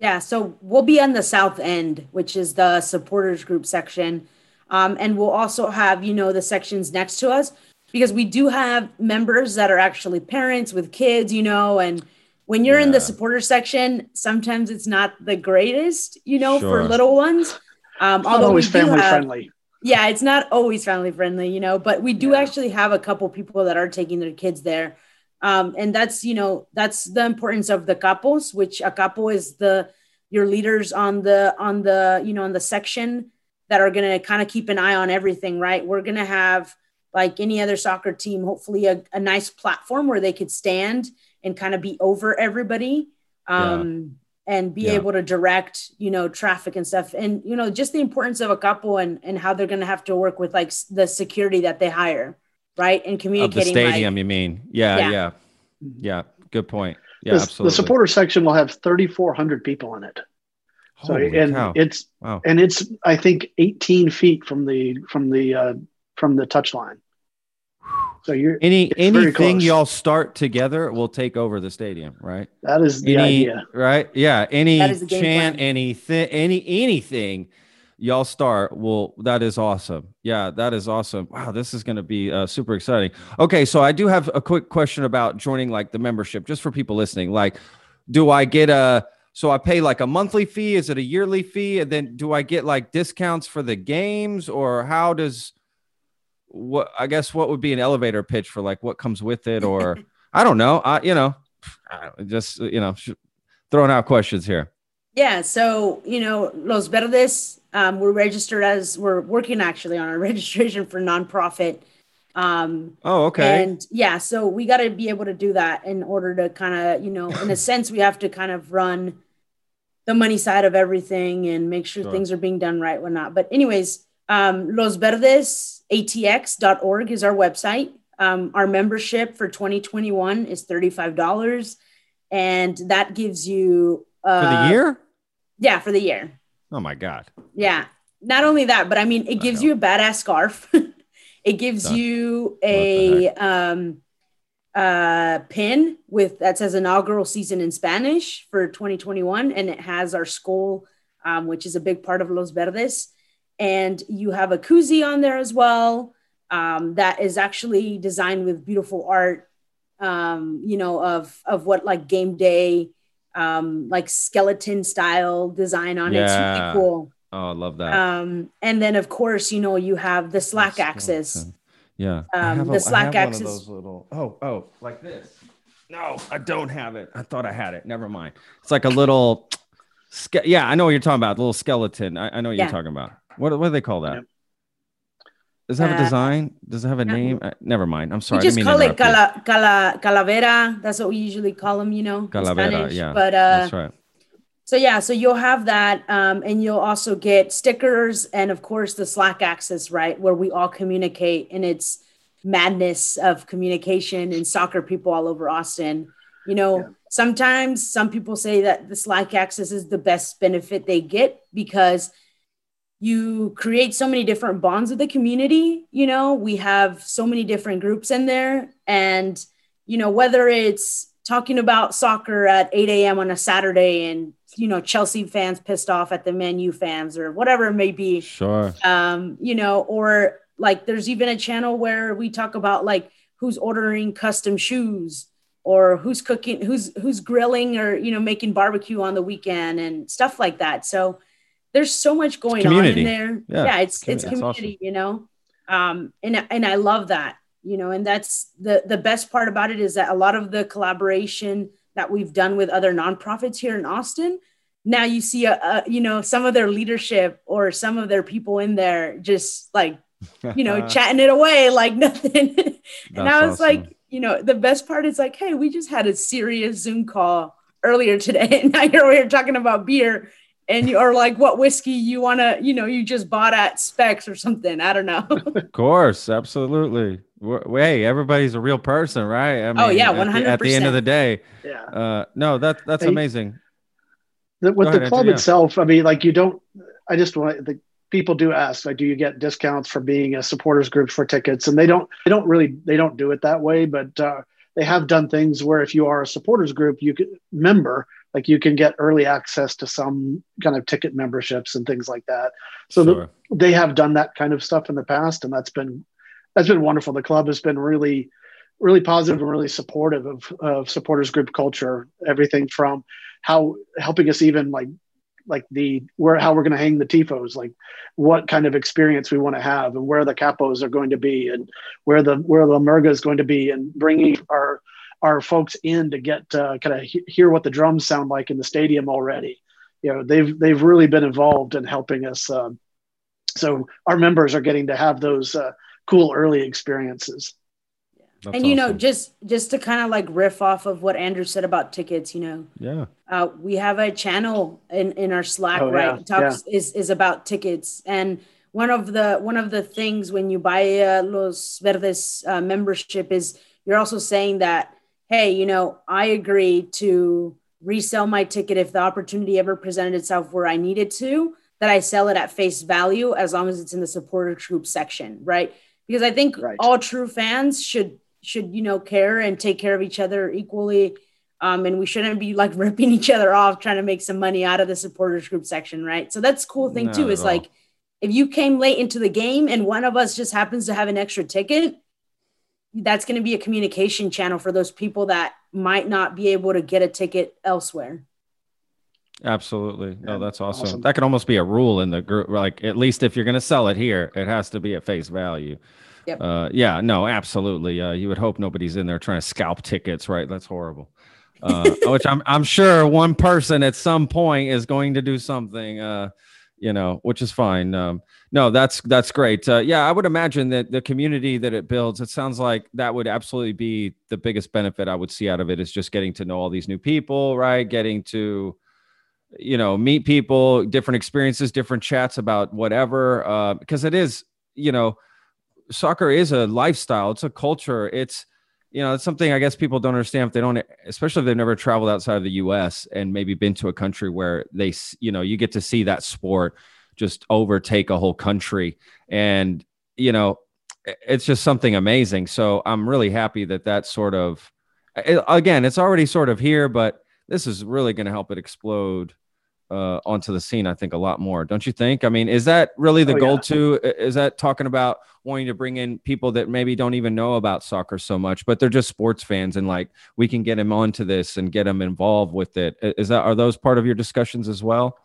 Yeah, so we'll be on the south end, which is the supporters group section. Um, and we'll also have, you know, the sections next to us because we do have members that are actually parents with kids, you know, and when you're yeah. in the supporter section, sometimes it's not the greatest, you know, sure. for little ones. Um, although always family have, friendly. Yeah, it's not always family friendly, you know, but we do yeah. actually have a couple people that are taking their kids there. Um, and that's, you know, that's the importance of the capos, which a capo is the your leaders on the on the you know on the section that are going to kind of keep an eye on everything, right? We're going to have, like any other soccer team, hopefully a, a, nice platform where they could stand and kind of be over everybody um, yeah. and be yeah. able to direct, you know, traffic and stuff. And, you know, just the importance of a capo and, and how they're going to have to work with like the security that they hire, right? And communicating. Of the stadium, like, you mean? Yeah, yeah, yeah. Yeah. Good point. Yeah, the, absolutely. The supporter section will have 3,400 people in it. So Holy and cow. it's wow. and it's I think 18 feet from the from the uh, from the touch line. So you're any anything y'all start together will take over the stadium, right? That is the any, idea, right? Yeah, any chant, anything, any anything y'all start. Well, that is awesome. Yeah, that is awesome. Wow, this is going to be uh, super exciting. Okay, so I do have a quick question about joining like the membership, just for people listening. Like, do I get a so I pay like a monthly fee? Is it a yearly fee? And then do I get like discounts for the games, or how does what? I guess what would be an elevator pitch for like what comes with it, or [laughs] I don't know. I you know, just you know, throwing out questions here. Yeah. So, you know, Los Verdes, um, we're registered as, we're working actually on our [laughs] registration for nonprofit. Um, oh, okay. And yeah, so we got to be able to do that in order to kind of, you know, in a [laughs] sense, we have to kind of run the money side of everything and make sure, sure. things are being done right, whatnot. But, anyways, um, Los Verdes ATX.org is our website. Um, our membership for 2021 is $35. And that gives you uh, for the year yeah, for the year. Oh my god. Yeah. Not only that, but I mean, it gives you a badass scarf. [laughs] it gives you a um uh pin with that says inaugural season in Spanish for 2021 and it has our school um, which is a big part of Los Verdes and you have a koozie on there as well um, that is actually designed with beautiful art um, you know of of what like game day um, like skeleton style design on yeah. it. It's really cool. Oh, I love that. Um, and then of course, you know, you have the slack axis. Yeah. Um, the slack axis. little, oh, oh, like this. No, I don't have it. I thought I had it. Never mind. It's like a little, ske- yeah, I know what you're talking about. Little skeleton. I, I know what yeah. you're talking about. What, what do they call that? Does it have uh, a design? Does it have a name? Uh, never mind. I'm sorry. We just call it cala, cala, calavera. That's what we usually call them, you know. Calavera, yeah. But uh, that's right. So yeah, so you'll have that, um, and you'll also get stickers, and of course the Slack access, right, where we all communicate, and it's madness of communication and soccer people all over Austin. You know, yeah. sometimes some people say that the Slack access is the best benefit they get because you create so many different bonds with the community you know we have so many different groups in there and you know whether it's talking about soccer at 8 a.m on a saturday and you know chelsea fans pissed off at the Man U fans or whatever it may be sure um you know or like there's even a channel where we talk about like who's ordering custom shoes or who's cooking who's who's grilling or you know making barbecue on the weekend and stuff like that so there's so much going on in there. Yeah, yeah it's it's community, awesome. you know. Um, and and I love that, you know, and that's the the best part about it is that a lot of the collaboration that we've done with other nonprofits here in Austin, now you see a, a you know some of their leadership or some of their people in there just like you know [laughs] chatting it away like [laughs] nothing. and I was awesome. like, you know, the best part is like, hey, we just had a serious Zoom call earlier today, [laughs] and now you're here talking about beer and you are like what whiskey you want to you know you just bought at Spec's or something i don't know. [laughs] Of course absolutely. Hey everybody's a real person right? I oh, mean, oh yeah 100 at, the, at the end of the day. Yeah. Uh, no that that's amazing. the, with the club itself i mean like you don't i just want the people do ask like do you get discounts for being a supporters group for tickets? And they don't they don't really they don't do it that way but uh, they have done things where if you are a supporters group you could member like you can get early access to some kind of ticket memberships and things like that so sure. the, they have done that kind of stuff in the past and that's been that's been wonderful the club has been really really positive and really supportive of, of supporters group culture everything from how helping us even like like the where how we're going to hang the tifos like what kind of experience we want to have and where the capos are going to be and where the where the Murga is going to be and bringing our our folks in to get uh, kind of he- hear what the drums sound like in the stadium already. You know, they've they've really been involved in helping us. Um, so our members are getting to have those uh, cool early experiences. That's and you awesome. know, just just to kind of like riff off of what Andrew said about tickets, you know, yeah, uh, we have a channel in in our Slack, oh, right? Yeah, Talks yeah. is is about tickets, and one of the one of the things when you buy uh, Los Verdes uh, membership is you're also saying that hey, you know, I agree to resell my ticket if the opportunity ever presented itself where I needed to, that I sell it at face value as long as it's in the supporter group section, right? Because I think right. all true fans should should you know care and take care of each other equally. Um, and we shouldn't be like [laughs] ripping each other off trying to make some money out of the supporters group section, right? So that's cool thing Not too. Is like if you came late into the game and one of us just happens to have an extra ticket, that's going to be a communication channel for those people that might not be able to get a ticket elsewhere. Absolutely. No, that's awesome. awesome. That could almost be a rule in the group. Like, at least if you're going to sell it here, it has to be at face value. Yep. Uh, yeah, no, absolutely. Uh, you would hope nobody's in there trying to scalp tickets, right? That's horrible. Uh, [laughs] which I'm, I'm sure one person at some point is going to do something, uh, you know, which is fine. Um, no, that's that's great. Uh, yeah, I would imagine that the community that it builds, it sounds like that would absolutely be the biggest benefit I would see out of it is just getting to know all these new people, right? Getting to you know meet people different experiences different chats about whatever uh, because it is you know soccer is a lifestyle it's a culture it's you know it's something i guess people don't understand if they don't especially if they've never traveled outside of the us and maybe been to a country where they you know you get to see that sport just overtake a whole country. And you know it's just something amazing. So i'm really happy that that sort of again it's already sort of here but this is really going to help it explode uh, onto the scene, I think, a lot more. Don't you think? I mean, is that really the oh, goal yeah. too? Is that talking about wanting to bring in people that maybe don't even know about soccer so much, but they're just sports fans and like we can get them onto this and get them involved with it? Is that are those part of your discussions as well?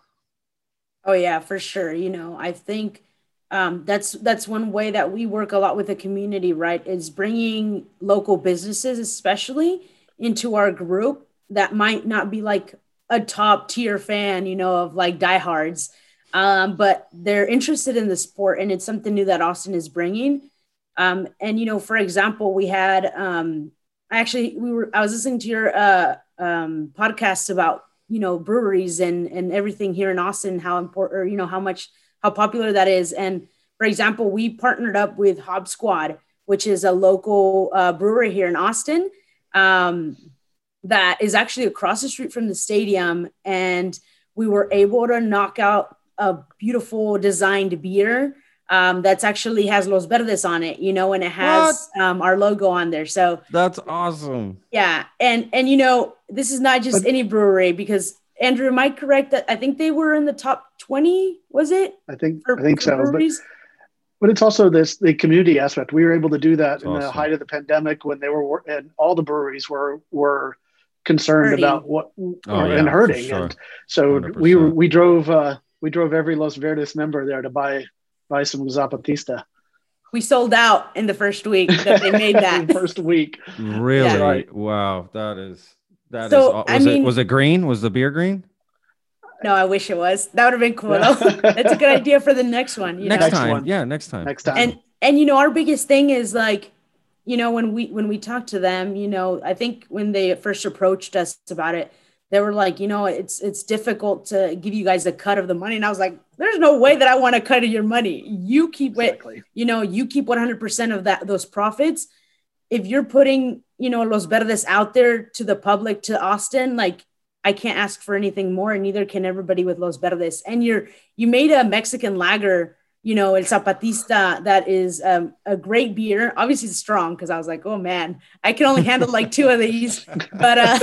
Oh yeah, for sure. You know, I think um, that's that's one way that we work a lot with the community. Right, is bringing local businesses, especially into our group that might not be like a top tier fan, you know, of like diehards. Um, but they're interested in the sport and it's something new that Austin is bringing. Um, and, you know, for example, we had, um, actually, we were, I was listening to your uh, um, podcast about, you know, breweries and, and everything here in Austin, how important, or, you know, how much, how popular that is. And for example, we partnered up with Hopsquad, which is a local uh, brewery here in Austin. Um, that is actually across the street from the stadium. And we were able to knock out a beautiful designed beer um, that's actually has Los Verdes on it, you know, and it has um, our logo on there. So that's awesome. Yeah. And, and, you know, this is not just but, any brewery because Andrew, am I correct that I think they were in the top 20, was it? I think, for, I think so. But, but it's also this the community aspect. We were able to do that that's in awesome. the height of the pandemic when they were and all the breweries were were concerned hurting. about what oh, and yeah, hurting. Sure. And so 100%. we we drove uh, we drove every Los Verdes member there to buy buy some Zapatista. We sold out in the first week that they made [laughs] that first week. Really? Yeah. Right. Wow, that is that so, is. Was I mean, it was it green? Was the beer green? No, I wish it was. That would have been cool. [laughs] That's a good idea for the next one. next know? time, yeah, next time. Next time. And and you know our biggest thing is like you know when we when we talked to them you know i think when they first approached us about it they were like you know it's it's difficult to give you guys a cut of the money. And i was like there's no way that i want to cut of your money. You keep exactly. it you know you keep 100% of that those profits. If you're putting you know los verdes out there to the public to austin like i can't ask for anything more and neither can everybody with los verdes. And you're you made a mexican lager you know, El Zapatista, that is um, a great beer. Obviously, it's strong because I was like, oh man, I can only handle like two of these. But, uh,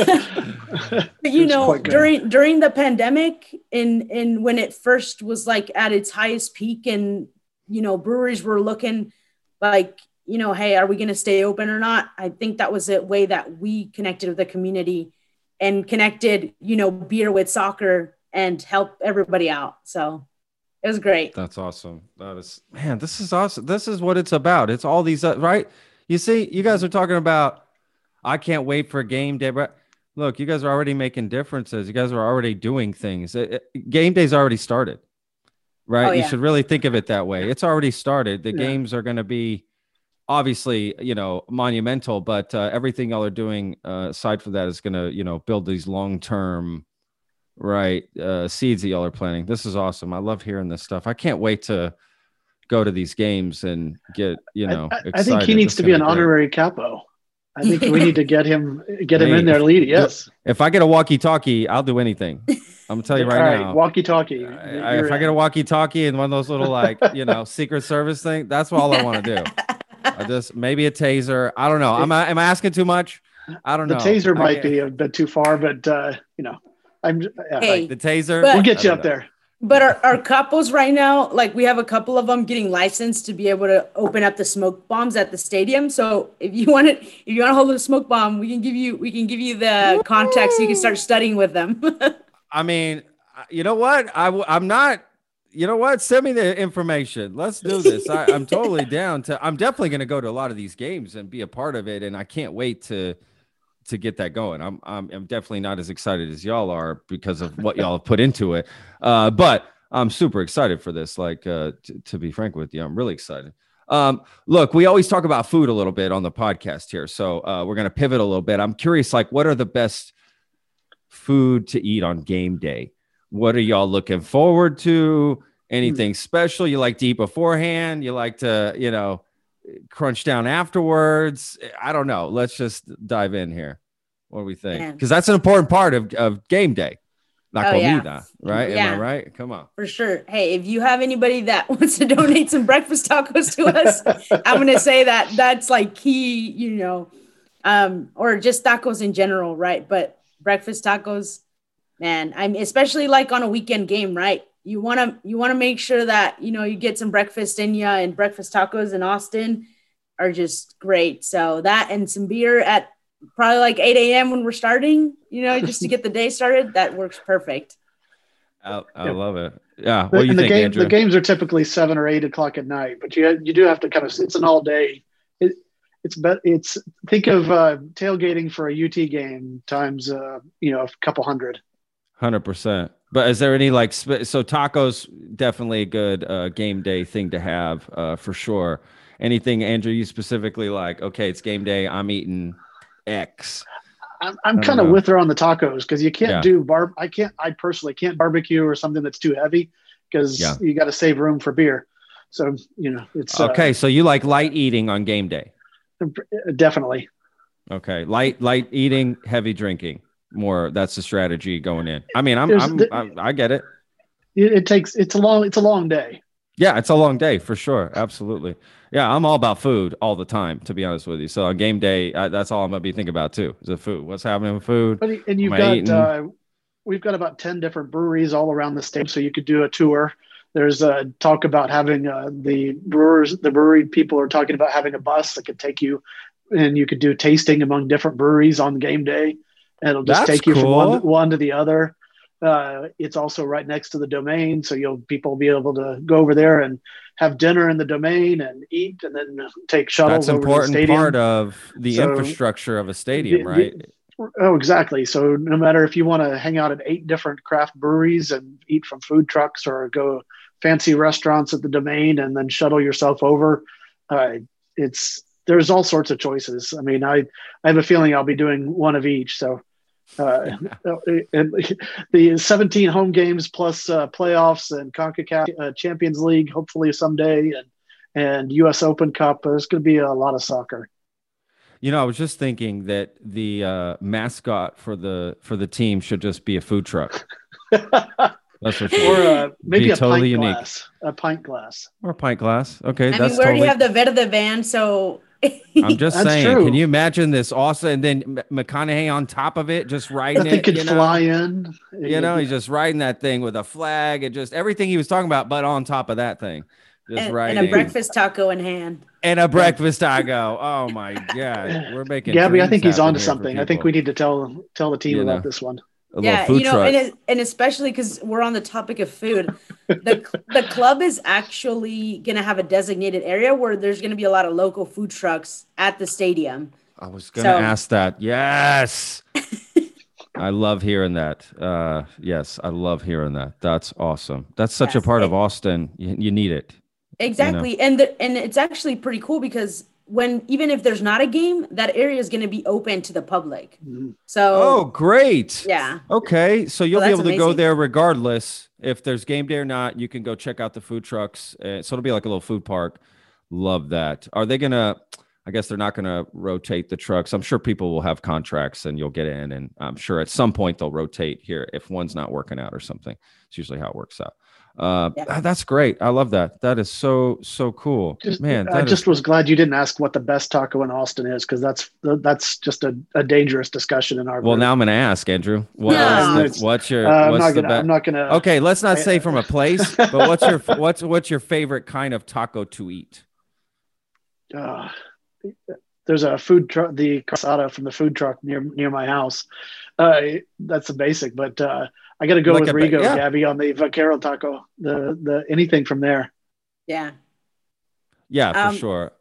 [laughs] but you know, during during the pandemic, in in when it first was like at its highest peak, and you know, breweries were looking like, you know, hey, are we going to stay open or not? I think that was a way that we connected with the community and connected, you know, beer with soccer and help everybody out. So it was great. That's awesome. That is, man, this is awesome. This is what it's about. It's all these, uh, right? You see, you guys are talking about, I can't wait for game day. But look, you guys are already making differences. You guys are already doing things. It, it, game day's already started, right? Oh, yeah. You should really think of it that way. It's already started. The yeah. games are going to be obviously, you know, monumental, but uh, everything y'all are doing uh, aside from that is going to, you know, build these long term right uh, seeds that y'all are planting. This is awesome. I love hearing this stuff. I can't wait to go to these games and get you know. I, I think he needs to be an honorary capo. I think we need to [laughs] get him get him in there lead. Yes. If I get a walkie-talkie, I'll do anything. I'm gonna tell you [laughs] right, right now. Walkie-talkie. if I get a walkie-talkie and one of those little like you know [laughs] Secret Service thing, that's all I want to do. I just maybe a taser. I don't know. Am I am I asking too much? I don't the know. The taser might be a bit too far, but uh, you know, I'm yeah, hey, like the taser. We'll get you up know. there. But our, our capos right now, like we have a couple of them getting licensed to be able to open up the smoke bombs at the stadium. So if you [laughs] want it, if you want to hold a smoke bomb, we can give you we can give you the contacts. So you can start studying with them. [laughs] I mean, you know what? I I'm not. You know what? Send me the information. Let's do this. I, I'm totally [laughs] down to. I'm definitely going to go to a lot of these games and be a part of it, and I can't wait to to get that going. I'm, I'm, I'm definitely not as excited as y'all are because of what y'all have put into it. Uh, but I'm super excited for this. Like, uh, t- to be frank with you, I'm really excited. Um, look, we always talk about food a little bit on the podcast here, so uh, we're going to pivot a little bit. I'm curious, like, what are the best food to eat on game day? What are y'all looking forward to? Anything mm. special you like to eat beforehand? You like to, you know, crunch down afterwards. I don't know. Let's just dive in here. What do we think? Because that's an important part of, of game day. La oh, comida, yeah. right? Yeah. Am I right? Come on. For sure. Hey, if you have anybody that [laughs] wants to donate some breakfast tacos to us, I'm going to say that that's like key, you know, um, or just tacos in general, right? But breakfast tacos, man, I'm especially like on a weekend game, right? You want to you want to make sure that you know you get some breakfast in you and breakfast tacos in austin are just great. So that and some beer at probably like 8 a.m when we're starting you know just to get the day started that works perfect. I, I love it. Yeah what do you think, the, game, Andrew? the games are typically seven or eight o'clock at night but you you do have to kind of it's an all day. It, it's but it's think of uh, tailgating for a ut game times uh, you know a couple hundred. Hundred percent. But is there any like so tacos? Definitely a good uh, game day thing to have uh, for sure. Anything, Andrew? You specifically like? Okay, it's game day. I'm eating X. I'm, I'm kind of with her on the tacos because you can't yeah. do bar. I can't. I personally can't barbecue or something that's too heavy because yeah. you got to save room for beer. So you know it's uh, okay. Uh, so you like light eating on game day? Definitely. Okay, light light eating, heavy drinking more that's the strategy going in. I mean, I'm, I'm, the, I'm I get it. It takes it's a long it's a long day. Yeah, it's a long day for sure. Absolutely. Yeah, I'm all about food all the time, to be honest with you. So on game day, I, that's all I'm gonna be thinking about too. Is the food? What's happening with food? But, and you've got uh, we've got about ten different breweries all around the state, so you could do a tour. There's a talk about having uh, the brewers, the brewery people are talking about having a bus that could take you, and you could do tasting among different breweries on game day it'll just That's take you cool. from one, one to the other. Uh, it's also right next to the domain, so you'll people will be able to go over there and have dinner in the domain and eat, and then take shuttles. That's important part of the so, infrastructure of a stadium, the, right? The, oh, exactly. So no matter if you want to hang out at eight different craft breweries and eat from food trucks, or go fancy restaurants at the domain and then shuttle yourself over, uh, it's there's all sorts of choices. I mean, I I have a feeling I'll be doing one of each. So uh, [laughs] and [laughs] the 17 home games plus uh, playoffs and CONCACAF uh, Champions League, hopefully someday, and and U.S. Open Cup. There's going to be a lot of soccer. You know, I was just thinking that the uh, mascot for the for the team should just be a food truck. [laughs] That's for sure. Or uh, maybe a totally pint unique. glass. A pint glass. Or a pint glass. Okay, I that's mean, we already totally... have the Verde van, so I'm just saying. True. Can you imagine this Also, And then McConaughey on top of it, just riding that it. could you know? fly in. You know, he's just riding that thing with a flag and just everything he was talking about, but on top of that thing. Just and, riding. and a breakfast taco in hand. And a breakfast taco. Oh my [laughs] god, we're making. Gaby, I think he's onto something. I think we need to tell tell the team you about know. this one yeah, you know, and, and especially because we're on the topic of food, the the club is actually going to have a designated area where there's going to be a lot of local food trucks at the stadium. I was going to so, ask that. Yes. [laughs] I love hearing that. Uh, yes, I love hearing that. That's awesome. That's such yes, a part it, of Austin. You, you, need it. Exactly, you know? and the, and it's actually pretty cool because when even if there's not a game, that area is going to be open to the public. Mm-hmm. So oh, great. Yeah. Okay, so you'll be able to go there regardless if there's game day or not. You can go check out the food trucks. Uh, so it'll be like a little food park. Love that. Are they gonna? I guess they're not going to rotate the trucks. I'm sure people will have contracts and you'll get in, and I'm sure at some point they'll rotate here if one's not working out or something. It's usually how it works out. Uh, yeah. That's great. I love that. That is so so cool, just, man. I just was glad you didn't ask what the best taco in Austin is because that's that's just a, a dangerous discussion in our. Well, group. now I'm going to ask Andrew. What no. the, what's your? Uh, what's I'm, not gonna, I'm not gonna. Okay, let's not I, say from a place, but what's your [laughs] what's what's your favorite kind of taco to eat? Uh, there's a food truck, the casada from the food truck near near my house. Uh, that's the basic, but uh, I got to go like with Rigo, yeah. Gaby, on the vaquero taco. The the anything from there. Yeah. Yeah, for um, sure.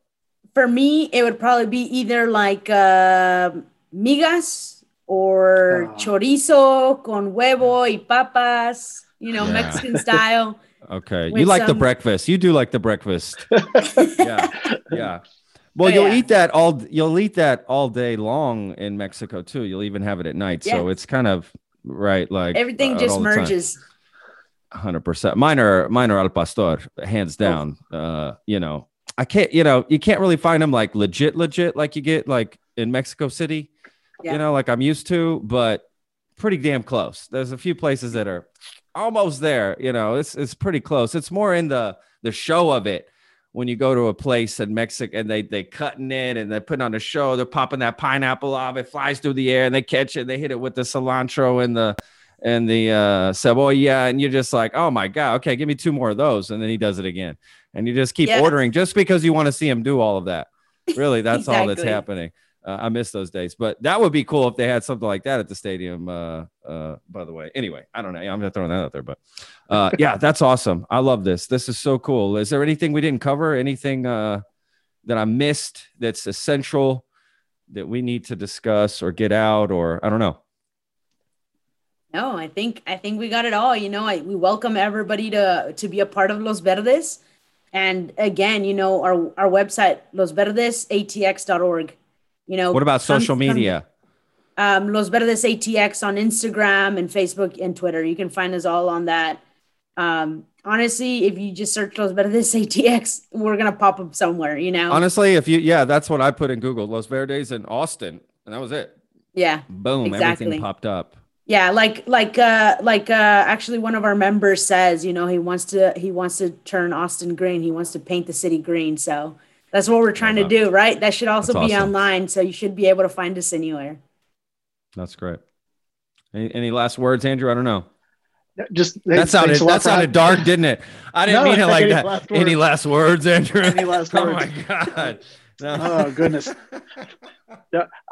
For me, it would probably be either like uh, migas or oh. chorizo con huevo y papas. You know, yeah. Mexican style. [laughs] Okay, you like some... the breakfast. You do like the breakfast. [laughs] yeah, yeah. Well, you'll yeah. eat that all. You'll eat that all day long in Mexico too. You'll even have it at night. Yeah. So it's kind of right, like everything uh, just merges. Hundred percent. Mine are mine are al pastor, hands oh. down. Oh. Uh, you know, I can't. You know, you can't really find them like legit, legit, like you get like in Mexico City. Yeah. You know, like I'm used to, but pretty damn close. There's a few places that are almost there. You know, it's it's pretty close. It's more in the the show of it when you go to a place in Mexico and they they cutting it and they're putting on a show, they're popping that pineapple off, it flies through the air and they catch it, and they hit it with the cilantro and the and the uh cebolla, and you're just like, oh my god, okay, give me two more of those, and then he does it again, and you just keep yes. ordering just because you want to see him do all of that. Really, that's exactly. all that's happening. Uh, I miss those days, but that would be cool if they had something like that at the stadium. Uh, uh, by the way, anyway, I don't know. I'm not throwing that out there, but uh, [laughs] yeah, that's awesome. I love this. This is so cool. Is there anything we didn't cover? Anything uh, that I missed that's essential that we need to discuss or get out, or I don't know. No, I think I think we got it all. You know, I, we welcome everybody to to be a part of Los Verdes. And again, you know, our our website, losverdesatx.org you know, what about social media? Um, Los Verdes ATX on Instagram and Facebook and Twitter. You can find us all on that. Um, honestly, if you just search Los Verdes ATX, we're gonna pop up somewhere. You know. Honestly, if you yeah, that's what I put in Google. Los Verdes in Austin, and that was it. Yeah. Boom! Exactly. Everything popped up. Yeah, like like uh like uh actually one of our members says, you know, he wants to he wants to turn Austin green. He wants to paint the city green. So that's what we're trying to do, right? That should also That's be awesome. online, so you should be able to find us anywhere. That's great. Any, any last words, Andrew? I don't know. Just that sounded that sounded dark, didn't it? I didn't no, mean it [laughs] like that. Last any last words, Andrew? Any last [laughs] words? oh my god! No. [laughs] Oh goodness.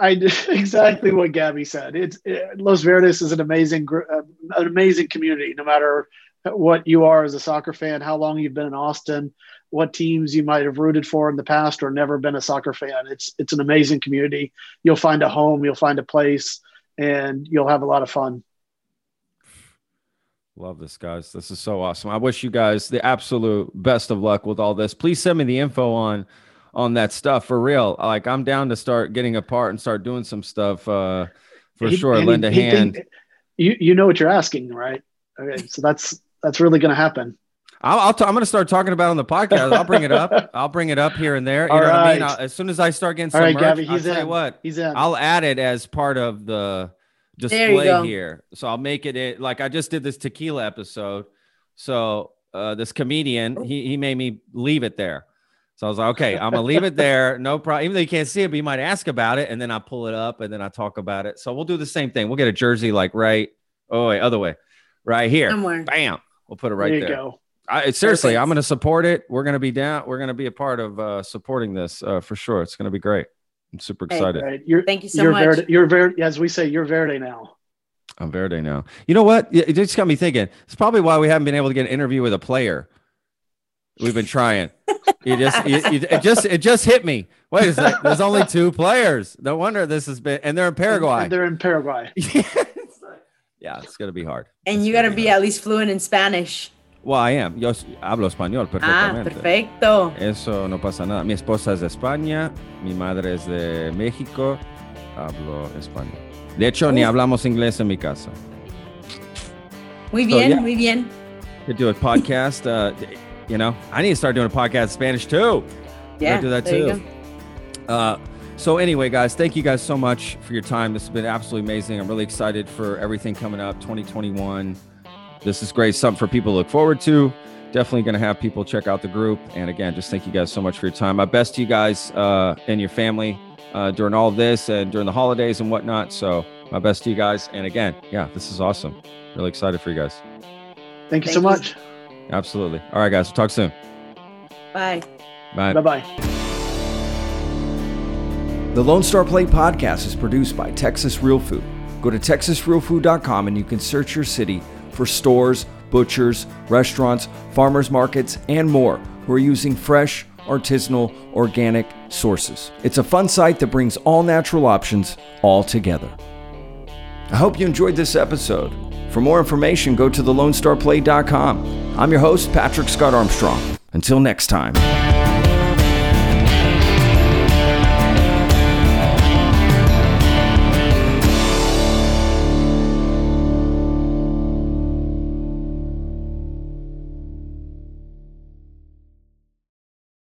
I exactly what Gaby said. It's it, Los Verdes is an amazing, uh, an amazing community. No matter what you are as a soccer fan, how long you've been in Austin, what teams you might have rooted for in the past or never been a soccer fan. It's it's an amazing community. You'll find a home, you'll find a place, and you'll have a lot of fun. Love this, guys. This is so awesome. I wish you guys the absolute best of luck with all this. Please send me the info on on that stuff for real. Like I'm down to start getting apart and start doing some stuff uh, for he, sure. Lend a hand. Think, you you know what you're asking, right? Okay, so that's that's really going to happen. I'll, I'll t- I'm going to start talking about on the podcast. I'll bring it up. [laughs] I'll bring it up here and there. You All know right. what I mean? I'll, as soon as I start getting some All right, merch, Gaby, he's I'll in. what, he's in. I'll add it as part of the display here. So I'll make it, it like I just did this tequila episode. So uh, this comedian, he he made me leave it there. So I was like, okay, I'm gonna leave it there. [laughs] No problem. Even though you can't see it, but you might ask about it, and then I pull it up, and then I talk about it. So we'll do the same thing. We'll get a jersey like right. Oh wait, other way, right here. Somewhere. Bam. We'll put it right there. there. I, seriously, I'm going to support it. We're going to be down. We're going to be a part of uh, supporting this uh, for sure. It's going to be great. I'm super excited. Hey, you're, Thank you so you're much. Verde, you're Verde, as we say, you're Verde now. I'm Verde now. You know what? It just got me thinking. It's probably why we haven't been able to get an interview with a player. We've been trying. You just, you, you, it just, it just hit me. Wait a second. There's only two players. No wonder this has been, and they're in Paraguay. And they're in Paraguay. [laughs] yeah, it's gonna be hard. And it's you got to be hard. at least fluent in Spanish. Well, I am. Yo hablo español perfectamente. Ah, perfecto. Eso no pasa nada. Mi esposa es de España, mi madre es de México. Hablo español. De hecho, Uf. ni hablamos inglés en mi casa. Muy bien, so, yeah. muy bien. Could do a podcast. Uh, you know, I need to start doing a podcast in Spanish too. Yeah, do that too. Uh, so anyway, guys, thank you guys so much for your time. This has been absolutely amazing. I'm really excited for everything coming up 2021 this is great. Something for people to look forward to. Definitely going to have people check out the group. And again, just thank you guys so much for your time. My best to you guys uh, and your family uh, during all this and during the holidays and whatnot. So my best to you guys. And again, yeah, this is awesome. Really excited for you guys. Thank you thank so you. much. Absolutely. All right, guys. We'll talk soon. Bye. Bye. Bye bye. The Lone Star Plate podcast is produced by Texas Real Food. Go to texasrealfood.com and you can search your city for stores, butchers, restaurants, farmers markets, and more who are using fresh, artisanal, organic sources. It's a fun site that brings all natural options all together. I hope you enjoyed this episode. For more information, go to thelonestarplate.com. I'm your host, Patrick Scott Armstrong. Until next time.